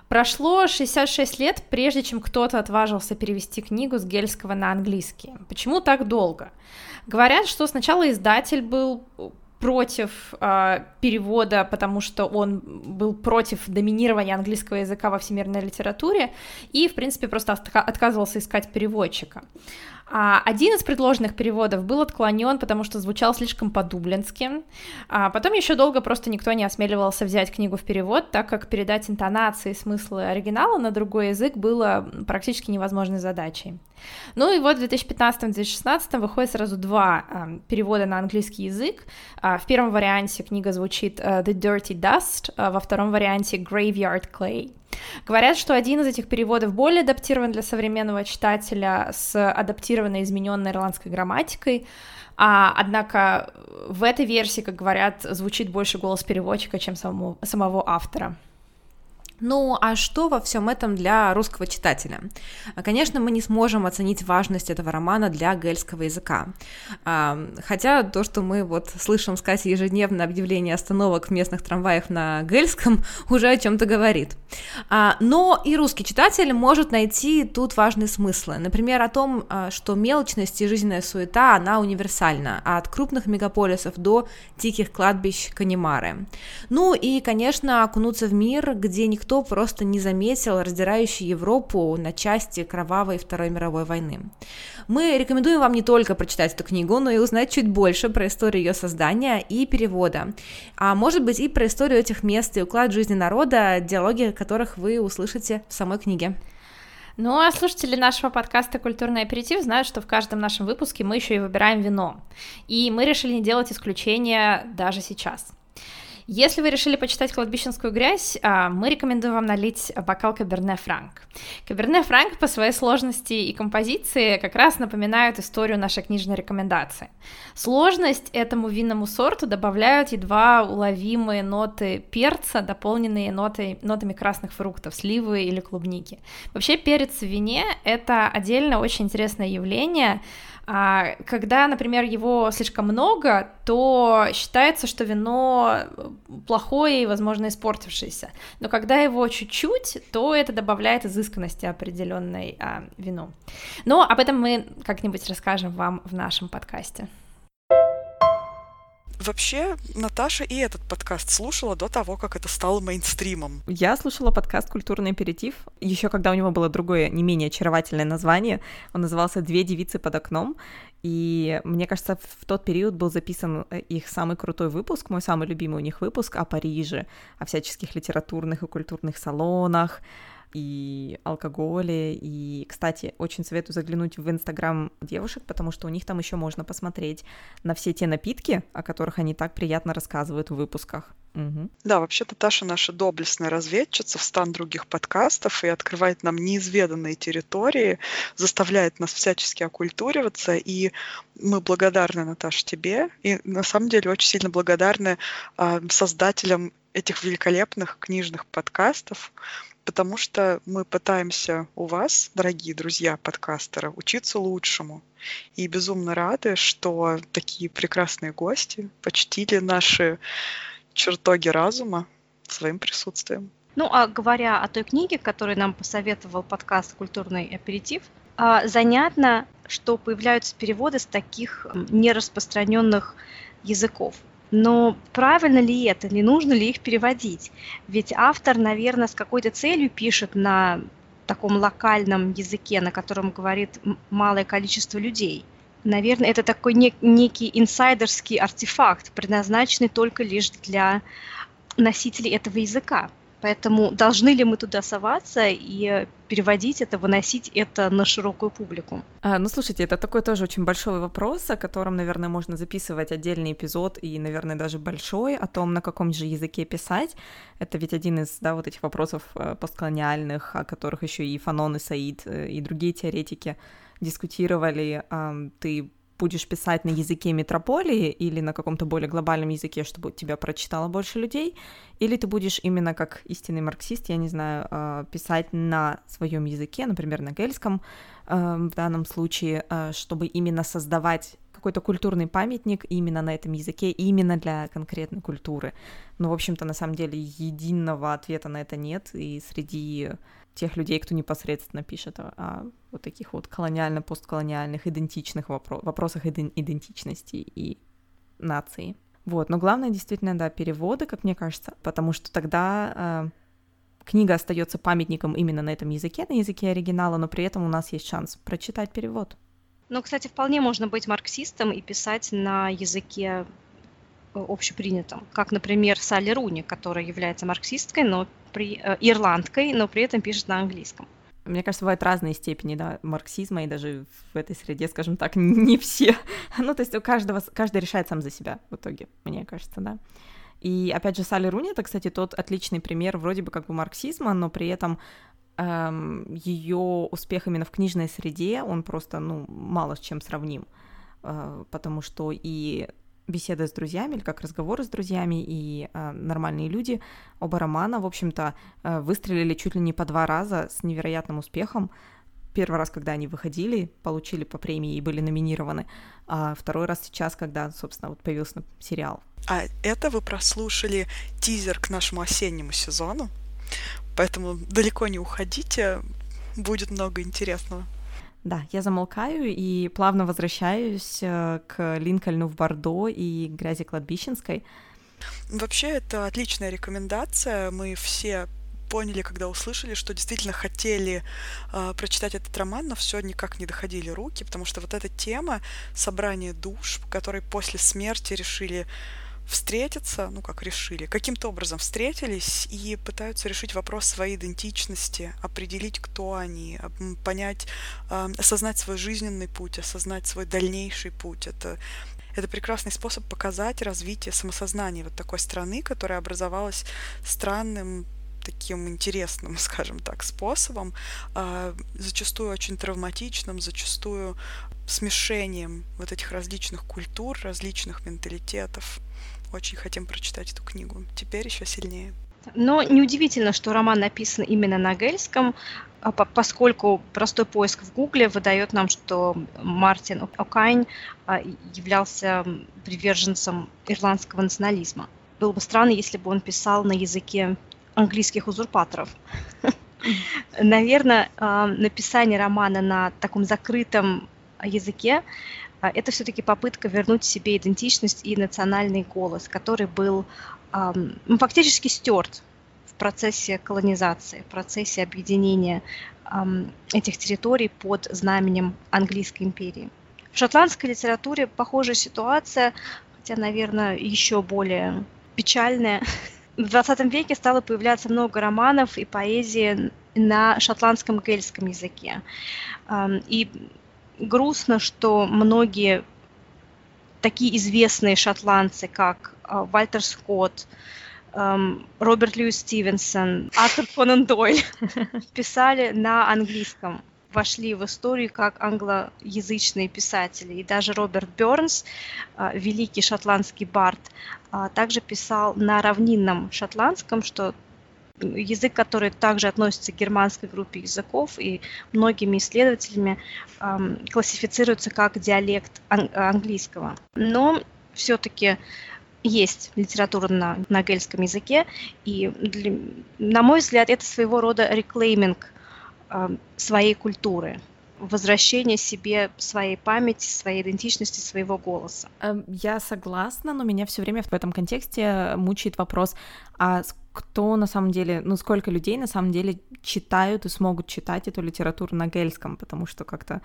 Прошло 66 лет, прежде чем кто-то отважился перевести книгу с гельского на английский. Почему так долго? Говорят, что сначала издатель был против э, перевода, потому что он был против доминирования английского языка во всемирной литературе и, в принципе, просто отказывался искать переводчика. А один из предложенных переводов был отклонен, потому что звучал слишком по-дублински. А потом еще долго просто никто не осмеливался взять книгу в перевод, так как передать интонации и смыслы оригинала на другой язык было практически невозможной задачей. Ну и вот в 2015-2016 выходит сразу два э, перевода на английский язык. Э, в первом варианте книга звучит э, The Dirty Dust, э, во втором варианте Graveyard Clay. Говорят, что один из этих переводов более адаптирован для современного читателя с адаптированной измененной ирландской грамматикой, а, однако в этой версии, как говорят, звучит больше голос переводчика, чем самого, самого автора. Ну, а что во всем этом для русского читателя? Конечно, мы не сможем оценить важность этого романа для гельского языка. Хотя то, что мы вот слышим сказать ежедневно объявление остановок в местных трамваях на гельском, уже о чем-то говорит. А, но и русский читатель может найти тут важные смыслы. Например, о том, а, что мелочность и жизненная суета, она универсальна, от крупных мегаполисов до тихих кладбищ Канемары. Ну и, конечно, окунуться в мир, где никто никто просто не заметил раздирающей Европу на части кровавой Второй мировой войны. Мы рекомендуем вам не только прочитать эту книгу, но и узнать чуть больше про историю ее создания и перевода, а может быть и про историю этих мест и уклад жизни народа, диалоги которых вы услышите в самой книге. Ну а слушатели нашего подкаста «Культурный аперитив» знают, что в каждом нашем выпуске мы еще и выбираем вино. И мы решили не делать исключения даже сейчас. Если вы решили почитать «Кладбищенскую грязь», а, мы рекомендуем вам налить бокал Каберне Франк. Каберне Франк по своей сложности и композиции как раз напоминают историю нашей книжной рекомендации. Сложность этому винному сорту добавляют едва уловимые ноты перца, дополненные нотой, нотами красных фруктов, сливы или клубники. Вообще перец в вине — это отдельно очень интересное явление, а когда, например, его слишком много, то считается, что вино плохое и, возможно, испортившееся. Но когда его чуть-чуть, то это добавляет изысканности определенной а, вину. Но об этом мы как-нибудь расскажем вам в нашем подкасте. Вообще, Наташа и этот подкаст слушала до того, как это стало мейнстримом. Я слушала подкаст «Культурный аперитив», еще когда у него было другое, не менее очаровательное название. Он назывался «Две девицы под окном». И мне кажется, в тот период был записан э, их самый крутой выпуск, мой самый любимый у них выпуск о Париже, о всяческих литературных и культурных салонах, и алкоголе. И, кстати, очень советую заглянуть в Инстаграм девушек, потому что у них там еще можно посмотреть на все те напитки, о которых они так приятно рассказывают в выпусках. Угу. Да, вообще-то Таша наша доблестная разведчица в стан других подкастов и открывает нам неизведанные территории, заставляет нас всячески оккультуриваться, и мы благодарны, Наташа, тебе, и на самом деле очень сильно благодарны э, создателям этих великолепных книжных подкастов, потому что мы пытаемся у вас, дорогие друзья подкастеры, учиться лучшему. И безумно рады, что такие прекрасные гости почтили наши чертоги разума своим присутствием. Ну, а говоря о той книге, которую нам посоветовал подкаст «Культурный аперитив», а, занятно, что появляются переводы с таких нераспространенных языков. Но правильно ли это, не нужно ли их переводить? Ведь автор, наверное, с какой-то целью пишет на таком локальном языке, на котором говорит малое количество людей. Наверное, это такой нек- некий инсайдерский артефакт, предназначенный только лишь для носителей этого языка. Поэтому должны ли мы туда соваться и переводить это, выносить это на широкую публику? А, ну, слушайте, это такой тоже очень большой вопрос, о котором, наверное, можно записывать отдельный эпизод и, наверное, даже большой, о том, на каком же языке писать. Это ведь один из, да, вот этих вопросов э, постколониальных, о которых еще и Фанон, и Саид, э, и другие теоретики дискутировали. Ты будешь писать на языке метрополии или на каком-то более глобальном языке, чтобы тебя прочитало больше людей, или ты будешь именно как истинный марксист, я не знаю, а, писать на своем языке, например, на гельском а, в данном случае, а, чтобы именно создавать какой-то культурный памятник именно на этом языке, именно для конкретной культуры. Но, в общем-то, на самом деле, единого ответа на это нет, и среди тех людей, кто непосредственно пишет о, о вот таких вот колониально-постколониальных идентичных вопро- вопросах иден- идентичности и нации. Вот, но главное действительно, да, переводы, как мне кажется, потому что тогда э, книга остается памятником именно на этом языке, на языке оригинала, но при этом у нас есть шанс прочитать перевод. Ну, кстати, вполне можно быть марксистом и писать на языке э, общепринятом, как, например, Салли Руни, которая является марксисткой, но при, э, ирландкой, но при этом пишет на английском. Мне кажется, бывают разные степени да, марксизма, и даже в этой среде, скажем так, не все. Ну, то есть у каждого, каждый решает сам за себя в итоге, мне кажется, да. И опять же, Салли Руни это, кстати, тот отличный пример вроде бы как бы марксизма, но при этом эм, ее успех именно в книжной среде, он просто, ну, мало с чем сравним, э, потому что и беседы с друзьями, или как разговоры с друзьями, и э, нормальные люди, оба романа, в общем-то, э, выстрелили чуть ли не по два раза с невероятным успехом. Первый раз, когда они выходили, получили по премии и были номинированы, а второй раз сейчас, когда, собственно, вот появился сериал. А это вы прослушали тизер к нашему осеннему сезону, поэтому далеко не уходите, будет много интересного. Да, я замолкаю и плавно возвращаюсь э, к Линкольну в Бордо и грязи кладбищенской. Вообще, это отличная рекомендация. Мы все поняли, когда услышали, что действительно хотели э, прочитать этот роман, но все никак не доходили руки, потому что вот эта тема собрания душ, которые после смерти решили встретиться, ну как решили, каким-то образом встретились и пытаются решить вопрос своей идентичности, определить, кто они, понять, осознать свой жизненный путь, осознать свой дальнейший путь. Это это прекрасный способ показать развитие самосознания вот такой страны, которая образовалась странным, таким интересным, скажем так, способом, а, зачастую очень травматичным, зачастую смешением вот этих различных культур, различных менталитетов. Очень хотим прочитать эту книгу. Теперь еще сильнее. Но неудивительно, что роман написан именно на гельском, а поскольку простой поиск в Гугле выдает нам, что Мартин О'Кайн а, являлся приверженцем ирландского национализма. Было бы странно, если бы он писал на языке английских узурпаторов. Наверное, а, написание романа на таком закрытом языке это все-таки попытка вернуть себе идентичность и национальный голос, который был ну, фактически стерт в процессе колонизации, в процессе объединения этих территорий под знаменем Английской империи. В шотландской литературе похожая ситуация, хотя, наверное, еще более печальная. В 20 веке стало появляться много романов и поэзии на шотландском гельском языке. И грустно, что многие такие известные шотландцы, как а, Вальтер Скотт, эм, Роберт Льюис Стивенсон, Артур Конан Дойль писали на английском вошли в историю как англоязычные писатели. И даже Роберт Бернс, а, великий шотландский бард, а, также писал на равнинном шотландском, что язык, который также относится к германской группе языков и многими исследователями эм, классифицируется как диалект ан- английского. Но все-таки есть литература на, на гельском языке, и для, на мой взгляд, это своего рода реклейминг э, своей культуры возвращение себе своей памяти, своей идентичности, своего голоса. Эм, я согласна, но меня все время в этом контексте мучает вопрос, а кто на самом деле, ну сколько людей на самом деле читают и смогут читать эту литературу на гельском, потому что как-то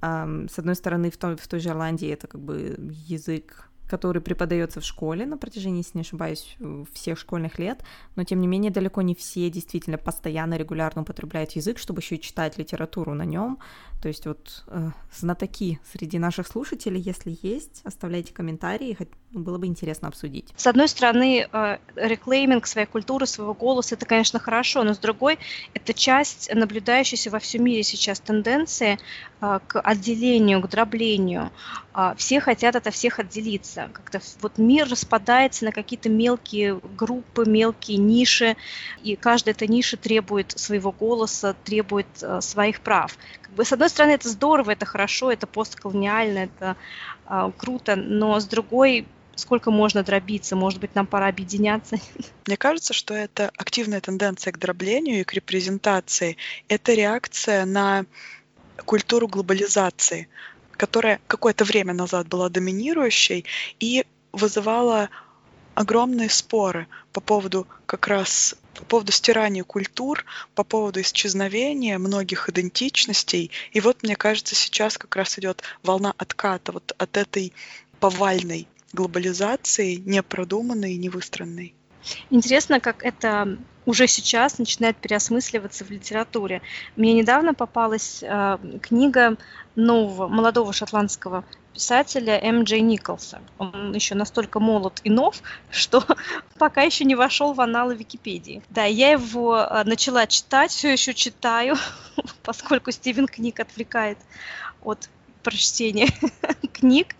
эм, с одной стороны в той, в той же Ирландии это как бы язык который преподается в школе на протяжении, если не ошибаюсь, всех школьных лет, но тем не менее далеко не все действительно постоянно, регулярно употребляют язык, чтобы еще и читать литературу на нем. То есть вот э, знатоки среди наших слушателей, если есть, оставляйте комментарии, было бы интересно обсудить. С одной стороны, э, реклейминг своей культуры, своего голоса, это, конечно, хорошо, но с другой, это часть наблюдающейся во всем мире сейчас тенденции э, к отделению, к дроблению. Э, все хотят от всех отделиться. Как-то вот мир распадается на какие-то мелкие группы, мелкие ниши, и каждая эта ниша требует своего голоса, требует своих прав с одной стороны, это здорово, это хорошо, это постколониально, это э, круто, но с другой, сколько можно дробиться? Может быть, нам пора объединяться? Мне кажется, что это активная тенденция к дроблению и к репрезентации. Это реакция на культуру глобализации, которая какое-то время назад была доминирующей и вызывала огромные споры по поводу как раз по поводу стирания культур, по поводу исчезновения многих идентичностей. И вот, мне кажется, сейчас как раз идет волна отката вот от этой повальной глобализации, непродуманной и невыстроенной. Интересно, как это уже сейчас начинает переосмысливаться в литературе. Мне недавно попалась э, книга нового молодого шотландского писателя М. Джей Николса. Он еще настолько молод и нов, что пока еще не вошел в аналы Википедии. Да, я его э, начала читать, все еще читаю, поскольку Стивен книг отвлекает от прочтения книг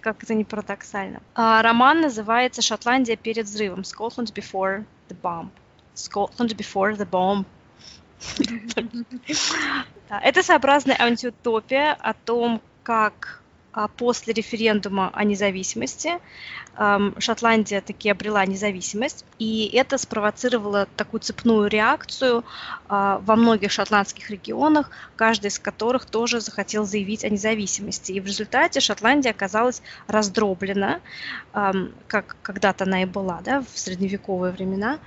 как это не парадоксально. А, роман называется «Шотландия перед взрывом» Scotland Before the Bomb. Scotland Before the Bomb. Это своеобразная антиутопия о том, как а, после референдума о независимости Шотландия таки обрела независимость, и это спровоцировало такую цепную реакцию а, во многих шотландских регионах, каждый из которых тоже захотел заявить о независимости. И в результате Шотландия оказалась раздроблена, как когда-то она и была да, в средневековые времена,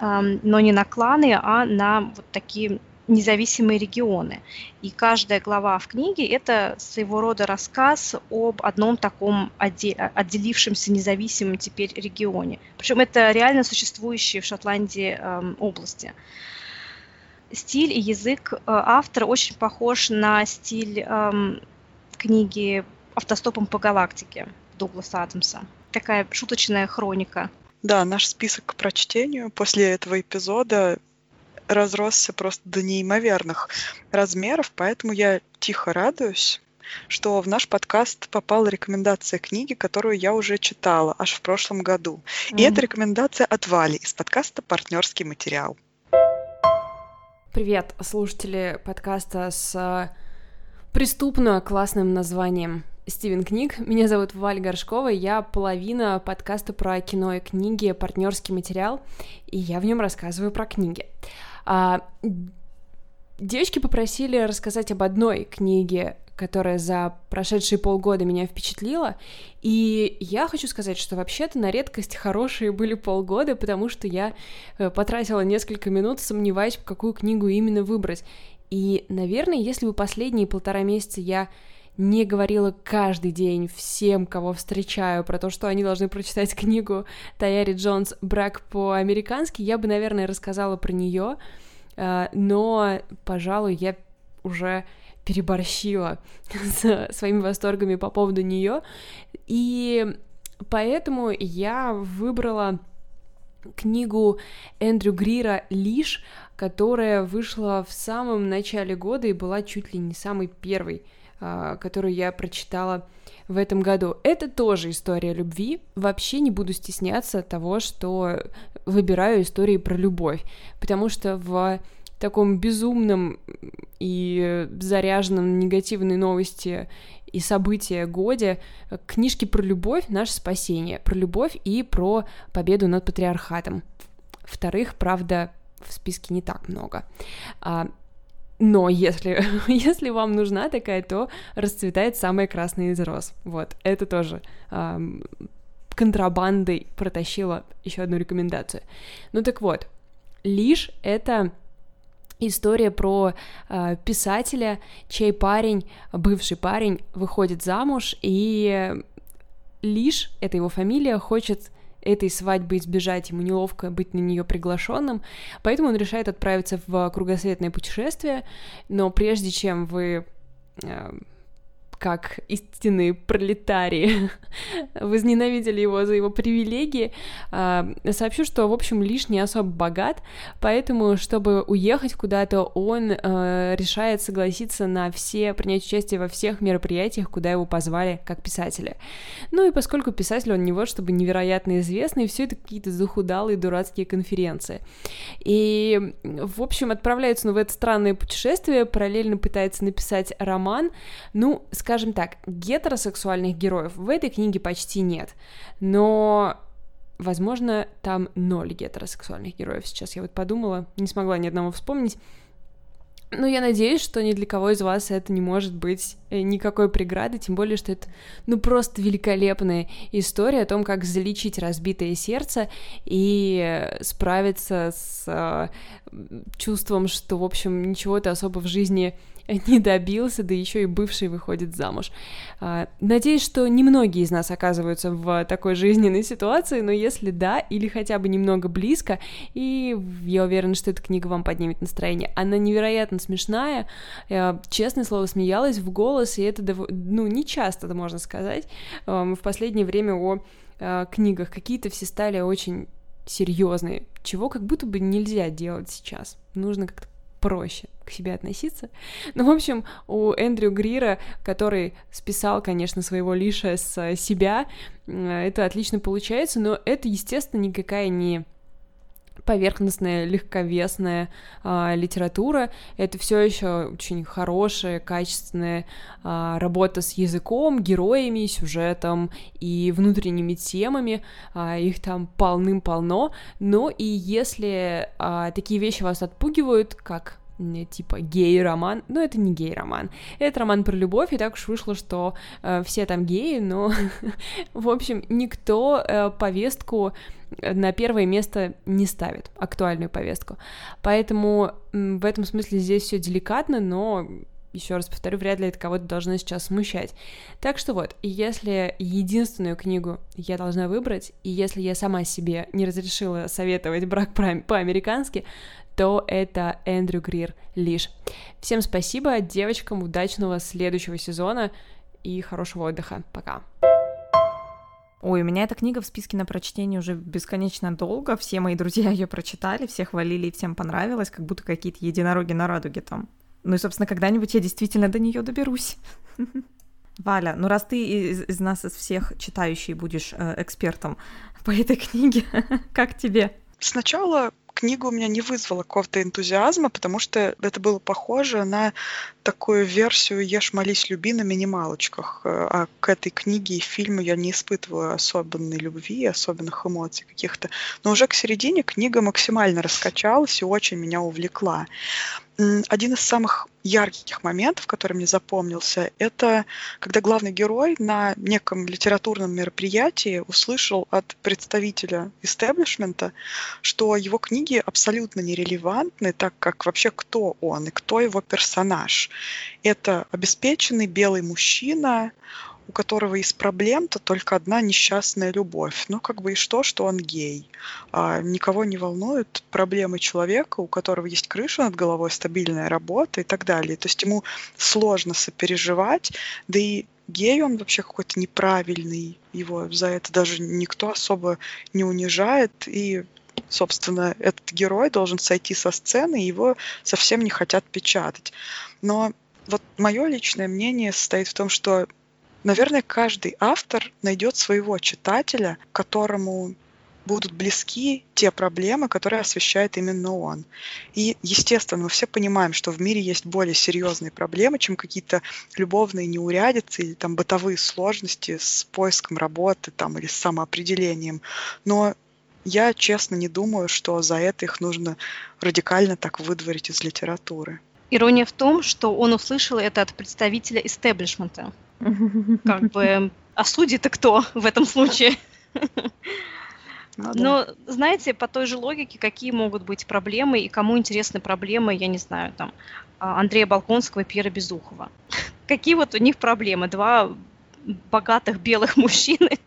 но не на кланы, а на вот такие независимые регионы. И каждая глава в книге – это своего рода рассказ об одном таком отделившемся независимом теперь регионе. Причем это реально существующие в Шотландии эм, области. Стиль и язык э, автора очень похож на стиль эм, книги «Автостопом по галактике» Дугласа Адамса. Такая шуточная хроника. Да, наш список к прочтению после этого эпизода разросся просто до неимоверных размеров, поэтому я тихо радуюсь, что в наш подкаст попала рекомендация книги, которую я уже читала аж в прошлом году. Mm-hmm. И это рекомендация от Вали из подкаста «Партнерский материал». Привет, слушатели подкаста с э, преступно классным названием Стивен Книг. Меня зовут Валя Горшкова, я половина подкаста про кино и книги «Партнерский материал», и я в нем рассказываю про книги. А, девочки попросили рассказать об одной книге, которая за прошедшие полгода меня впечатлила. И я хочу сказать, что вообще-то на редкость хорошие были полгода, потому что я э, потратила несколько минут, сомневаясь, какую книгу именно выбрать. И, наверное, если бы последние полтора месяца я не говорила каждый день всем, кого встречаю, про то, что они должны прочитать книгу Таяри Джонс. «Брак по-американски», я бы, наверное, рассказала про нее, э, но, пожалуй, я уже переборщила с своими восторгами по поводу нее, и поэтому я выбрала книгу Эндрю Грира «Лиш», которая вышла в самом начале года и была чуть ли не самой первой которую я прочитала в этом году. Это тоже история любви. Вообще не буду стесняться того, что выбираю истории про любовь, потому что в таком безумном и заряженном негативной новости и события годе книжки про любовь — наше спасение, про любовь и про победу над патриархатом. Вторых, правда, в списке не так много. Но если, если вам нужна такая, то расцветает самый красный из роз. Вот, это тоже эм, контрабандой протащила еще одну рекомендацию. Ну так вот, лишь это история про э, писателя, чей парень, бывший парень, выходит замуж, и лишь, это его фамилия, хочет этой свадьбы избежать, ему неловко быть на нее приглашенным, поэтому он решает отправиться в кругосветное путешествие, но прежде чем вы э, как истинные пролетарии возненавидели его за его привилегии. А, сообщу, что, в общем, лишь не особо богат, поэтому, чтобы уехать куда-то, он а, решает согласиться на все, принять участие во всех мероприятиях, куда его позвали как писателя. Ну и поскольку писатель он не вот чтобы невероятно известный, все это какие-то захудалые дурацкие конференции. И, в общем, отправляется он в это странное путешествие, параллельно пытается написать роман, ну, скажем так, гетеросексуальных героев в этой книге почти нет, но возможно, там ноль гетеросексуальных героев. Сейчас я вот подумала, не смогла ни одного вспомнить. Но я надеюсь, что ни для кого из вас это не может быть никакой преграды, тем более, что это, ну, просто великолепная история о том, как залечить разбитое сердце и справиться с э, чувством, что, в общем, ничего ты особо в жизни не добился, да еще и бывший выходит замуж. А, надеюсь, что немногие из нас оказываются в такой жизненной ситуации, но если да, или хотя бы немного близко, и я уверена, что эта книга вам поднимет настроение. Она невероятно смешная, я, честное слово, смеялась в голос, и это, ну, не часто, можно сказать. В последнее время о а, книгах какие-то все стали очень серьезные, чего как будто бы нельзя делать сейчас. Нужно как-то проще к себе относиться. Ну, в общем, у Эндрю Грира, который списал, конечно, своего Лиша с себя, это отлично получается, но это, естественно, никакая не поверхностная, легковесная а, литература. Это все еще очень хорошая, качественная а, работа с языком, героями, сюжетом и внутренними темами. А, их там полным-полно. Но и если а, такие вещи вас отпугивают, как типа гей-роман, но это не гей-роман, это роман про любовь, и так уж вышло, что э, все там геи, но, в общем, никто э, повестку на первое место не ставит, актуальную повестку. Поэтому в этом смысле здесь все деликатно, но еще раз повторю, вряд ли это кого-то должно сейчас смущать. Так что вот, если единственную книгу я должна выбрать, и если я сама себе не разрешила советовать брак по-американски, то это Эндрю Грир Лиш. Всем спасибо, девочкам, удачного следующего сезона и хорошего отдыха. Пока. Ой, у меня эта книга в списке на прочтение уже бесконечно долго. Все мои друзья ее прочитали, всех хвалили и всем понравилось, как будто какие-то единороги на радуге там. Ну и, собственно, когда-нибудь я действительно до нее доберусь. Валя, ну раз ты из, из нас, из всех читающий, будешь э, экспертом по этой книге, как тебе? Сначала книга у меня не вызвала какого-то энтузиазма, потому что это было похоже на такую версию «Ешь, молись, люби» на минималочках. А к этой книге и фильму я не испытывала особенной любви, особенных эмоций каких-то. Но уже к середине книга максимально раскачалась и очень меня увлекла. Один из самых ярких моментов, который мне запомнился, это когда главный герой на неком литературном мероприятии услышал от представителя истеблишмента, что его книги абсолютно нерелевантны, так как вообще кто он и кто его персонаж. Это обеспеченный белый мужчина, у которого из проблем-то только одна несчастная любовь. Ну, как бы и что, что он гей. А никого не волнуют проблемы человека, у которого есть крыша над головой, стабильная работа и так далее. То есть ему сложно сопереживать, да и гей он вообще какой-то неправильный, его за это даже никто особо не унижает, и собственно, этот герой должен сойти со сцены, его совсем не хотят печатать. Но вот мое личное мнение состоит в том, что Наверное, каждый автор найдет своего читателя, которому будут близки те проблемы, которые освещает именно он. И, естественно, мы все понимаем, что в мире есть более серьезные проблемы, чем какие-то любовные неурядицы или там бытовые сложности с поиском работы там, или с самоопределением. Но я честно не думаю, что за это их нужно радикально так выдворить из литературы. Ирония в том, что он услышал это от представителя истеблишмента. Как бы, а судьи-то кто в этом случае? Ну, Но, знаете, по той же логике, какие могут быть проблемы и кому интересны проблемы, я не знаю, там, а, Андрея Балконского и Пьера Безухова. Какие вот у них проблемы? Два богатых белых мужчины,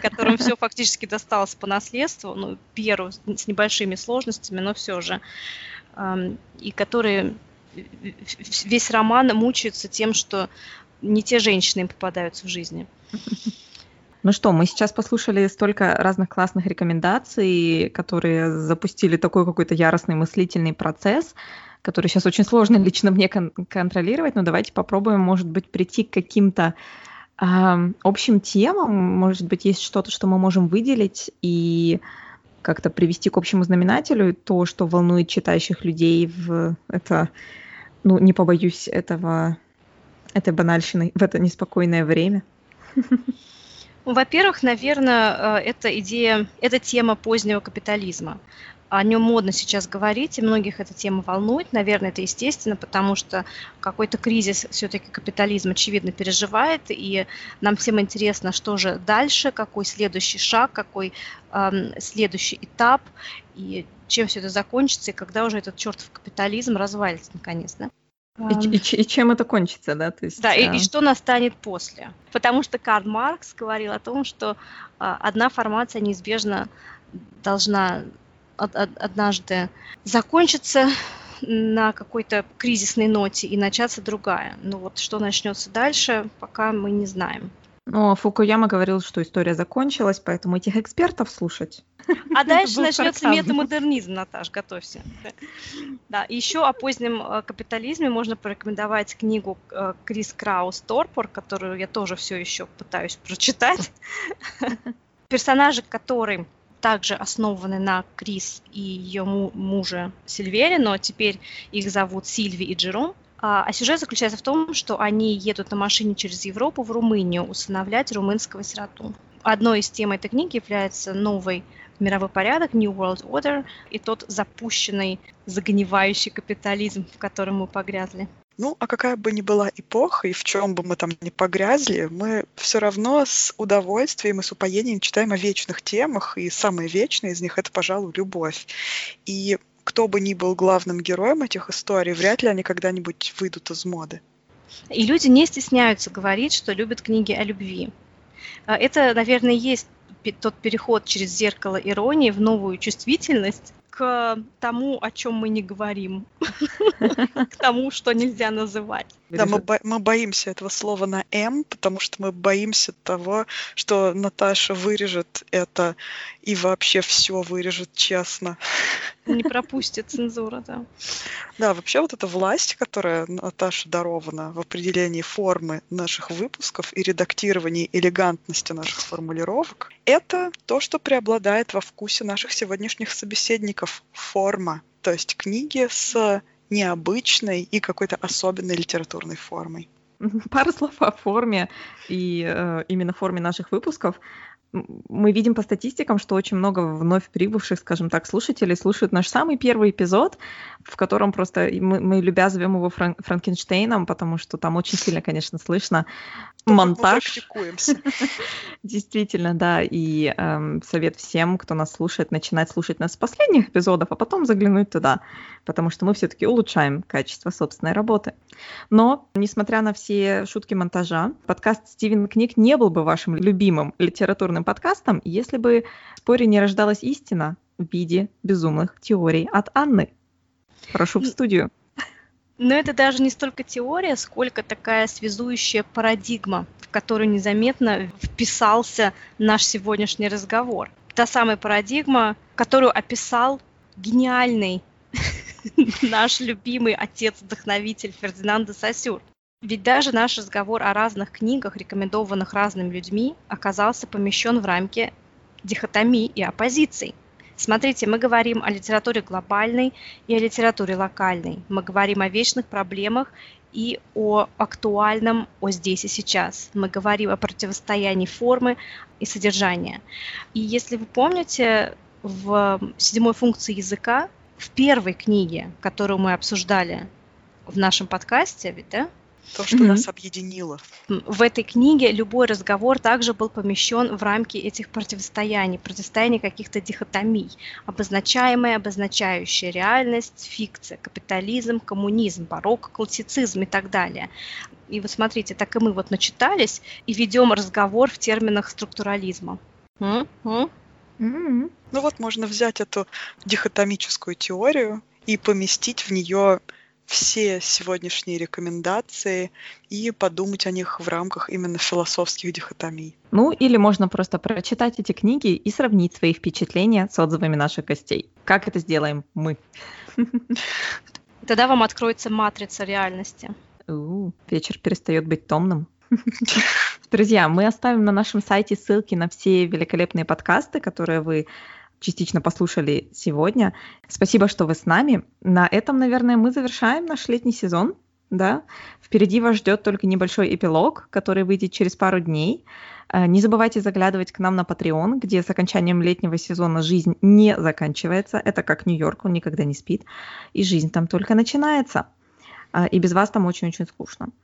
которым все фактически досталось по наследству, ну, Пьеру с небольшими сложностями, но все же, и которые весь роман мучаются тем, что не те женщины им попадаются в жизни. Ну что, мы сейчас послушали столько разных классных рекомендаций, которые запустили такой какой-то яростный мыслительный процесс, который сейчас очень сложно лично мне кон- контролировать, но давайте попробуем, может быть, прийти к каким-то э, общим темам, может быть, есть что-то, что мы можем выделить и как-то привести к общему знаменателю то, что волнует читающих людей в это, ну, не побоюсь этого этой банальщиной в это неспокойное время? Во-первых, наверное, э, это идея, это тема позднего капитализма. о нем модно сейчас говорить, и многих эта тема волнует. Наверное, это естественно, потому что какой-то кризис все-таки капитализм, очевидно, переживает, и нам всем интересно, что же дальше, какой следующий шаг, какой эм, следующий этап, и чем все это закончится, и когда уже этот чертов капитализм развалится наконец, да? И, и, и чем это кончится, да? То есть, да, и, и что настанет после. Потому что Карл Маркс говорил о том, что а, одна формация неизбежно должна од, од, однажды закончиться на какой-то кризисной ноте и начаться другая. Но вот что начнется дальше, пока мы не знаем. А Фукуяма говорил, что история закончилась, поэтому этих экспертов слушать. А дальше начнется метамодернизм, Наташ, готовься. Да, еще о позднем э, капитализме можно порекомендовать книгу э, Крис Краус Торпор, которую я тоже все еще пытаюсь прочитать. Персонажи, которые также основаны на Крис и ее мужа Сильвере, но теперь их зовут Сильви и Джером. А, а сюжет заключается в том, что они едут на машине через Европу в Румынию усыновлять румынского сироту. Одной из тем этой книги является новый мировой порядок, New World Order, и тот запущенный, загнивающий капитализм, в котором мы погрязли. Ну, а какая бы ни была эпоха, и в чем бы мы там ни погрязли, мы все равно с удовольствием и с упоением читаем о вечных темах, и самое вечное из них — это, пожалуй, любовь. И кто бы ни был главным героем этих историй, вряд ли они когда-нибудь выйдут из моды. И люди не стесняются говорить, что любят книги о любви. А, это, наверное, есть тот переход через зеркало иронии в новую чувствительность, к тому, о чем мы не говорим, к тому, что нельзя называть. Да, мы, бо- мы боимся этого слова на «м», потому что мы боимся того, что Наташа вырежет это и вообще все вырежет честно. Не пропустит цензура, да. Да, вообще вот эта власть, которая Наташе дарована в определении формы наших выпусков и редактировании элегантности наших формулировок, это то, что преобладает во вкусе наших сегодняшних собеседников. Форма. То есть книги с необычной и какой-то особенной литературной формой. Пару слов о форме и э, именно форме наших выпусков мы видим по статистикам, что очень много вновь прибывших, скажем так, слушателей слушают наш самый первый эпизод, в котором просто мы, мы любя зовем его Фран- Франкенштейном, потому что там очень сильно, конечно, слышно монтаж. Действительно, да. И эм, совет всем, кто нас слушает, начинать слушать нас с последних эпизодов, а потом заглянуть туда, потому что мы все-таки улучшаем качество собственной работы. Но, несмотря на все шутки монтажа, подкаст Стивен Книг не был бы вашим любимым литературным подкастом, если бы в споре не рождалась истина в виде безумных теорий от Анны. Прошу в студию. Но это даже не столько теория, сколько такая связующая парадигма, в которую незаметно вписался наш сегодняшний разговор. Та самая парадигма, которую описал гениальный наш любимый отец-вдохновитель Фердинанда Сосюр. Ведь даже наш разговор о разных книгах, рекомендованных разными людьми, оказался помещен в рамки дихотомии и оппозиций – Смотрите, мы говорим о литературе глобальной и о литературе локальной. Мы говорим о вечных проблемах и о актуальном, о здесь и сейчас. Мы говорим о противостоянии формы и содержания. И если вы помните, в седьмой функции языка, в первой книге, которую мы обсуждали в нашем подкасте, ведь, да, то, что mm-hmm. нас объединило. В этой книге любой разговор также был помещен в рамки этих противостояний, противостояний каких-то дихотомий, обозначаемая, обозначающая реальность, фикция, капитализм, коммунизм, барокко, классицизм и так далее. И вот смотрите, так и мы вот начитались и ведем разговор в терминах структурализма. Mm-hmm. Mm-hmm. Ну вот можно взять эту дихотомическую теорию и поместить в нее все сегодняшние рекомендации и подумать о них в рамках именно философских дихотомий. Ну, или можно просто прочитать эти книги и сравнить свои впечатления с отзывами наших гостей. Как это сделаем мы? Тогда вам откроется матрица реальности. У, вечер перестает быть томным. Друзья, мы оставим на нашем сайте ссылки на все великолепные подкасты, которые вы частично послушали сегодня. Спасибо, что вы с нами. На этом, наверное, мы завершаем наш летний сезон. Да? Впереди вас ждет только небольшой эпилог, который выйдет через пару дней. Э, не забывайте заглядывать к нам на Patreon, где с окончанием летнего сезона жизнь не заканчивается. Это как Нью-Йорк, он никогда не спит. И жизнь там только начинается. Э, и без вас там очень-очень скучно.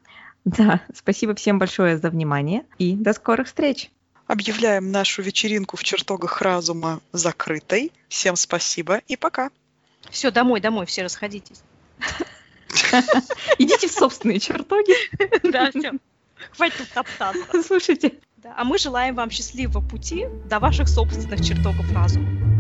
Да, спасибо всем большое за внимание и до скорых встреч. Объявляем нашу вечеринку в чертогах разума закрытой. Всем спасибо и пока. Все, домой, домой, все расходитесь. Идите в собственные чертоги. Да, все. Хватит топтаться. Слушайте. Да, а мы желаем вам счастливого пути до ваших собственных чертогов разума.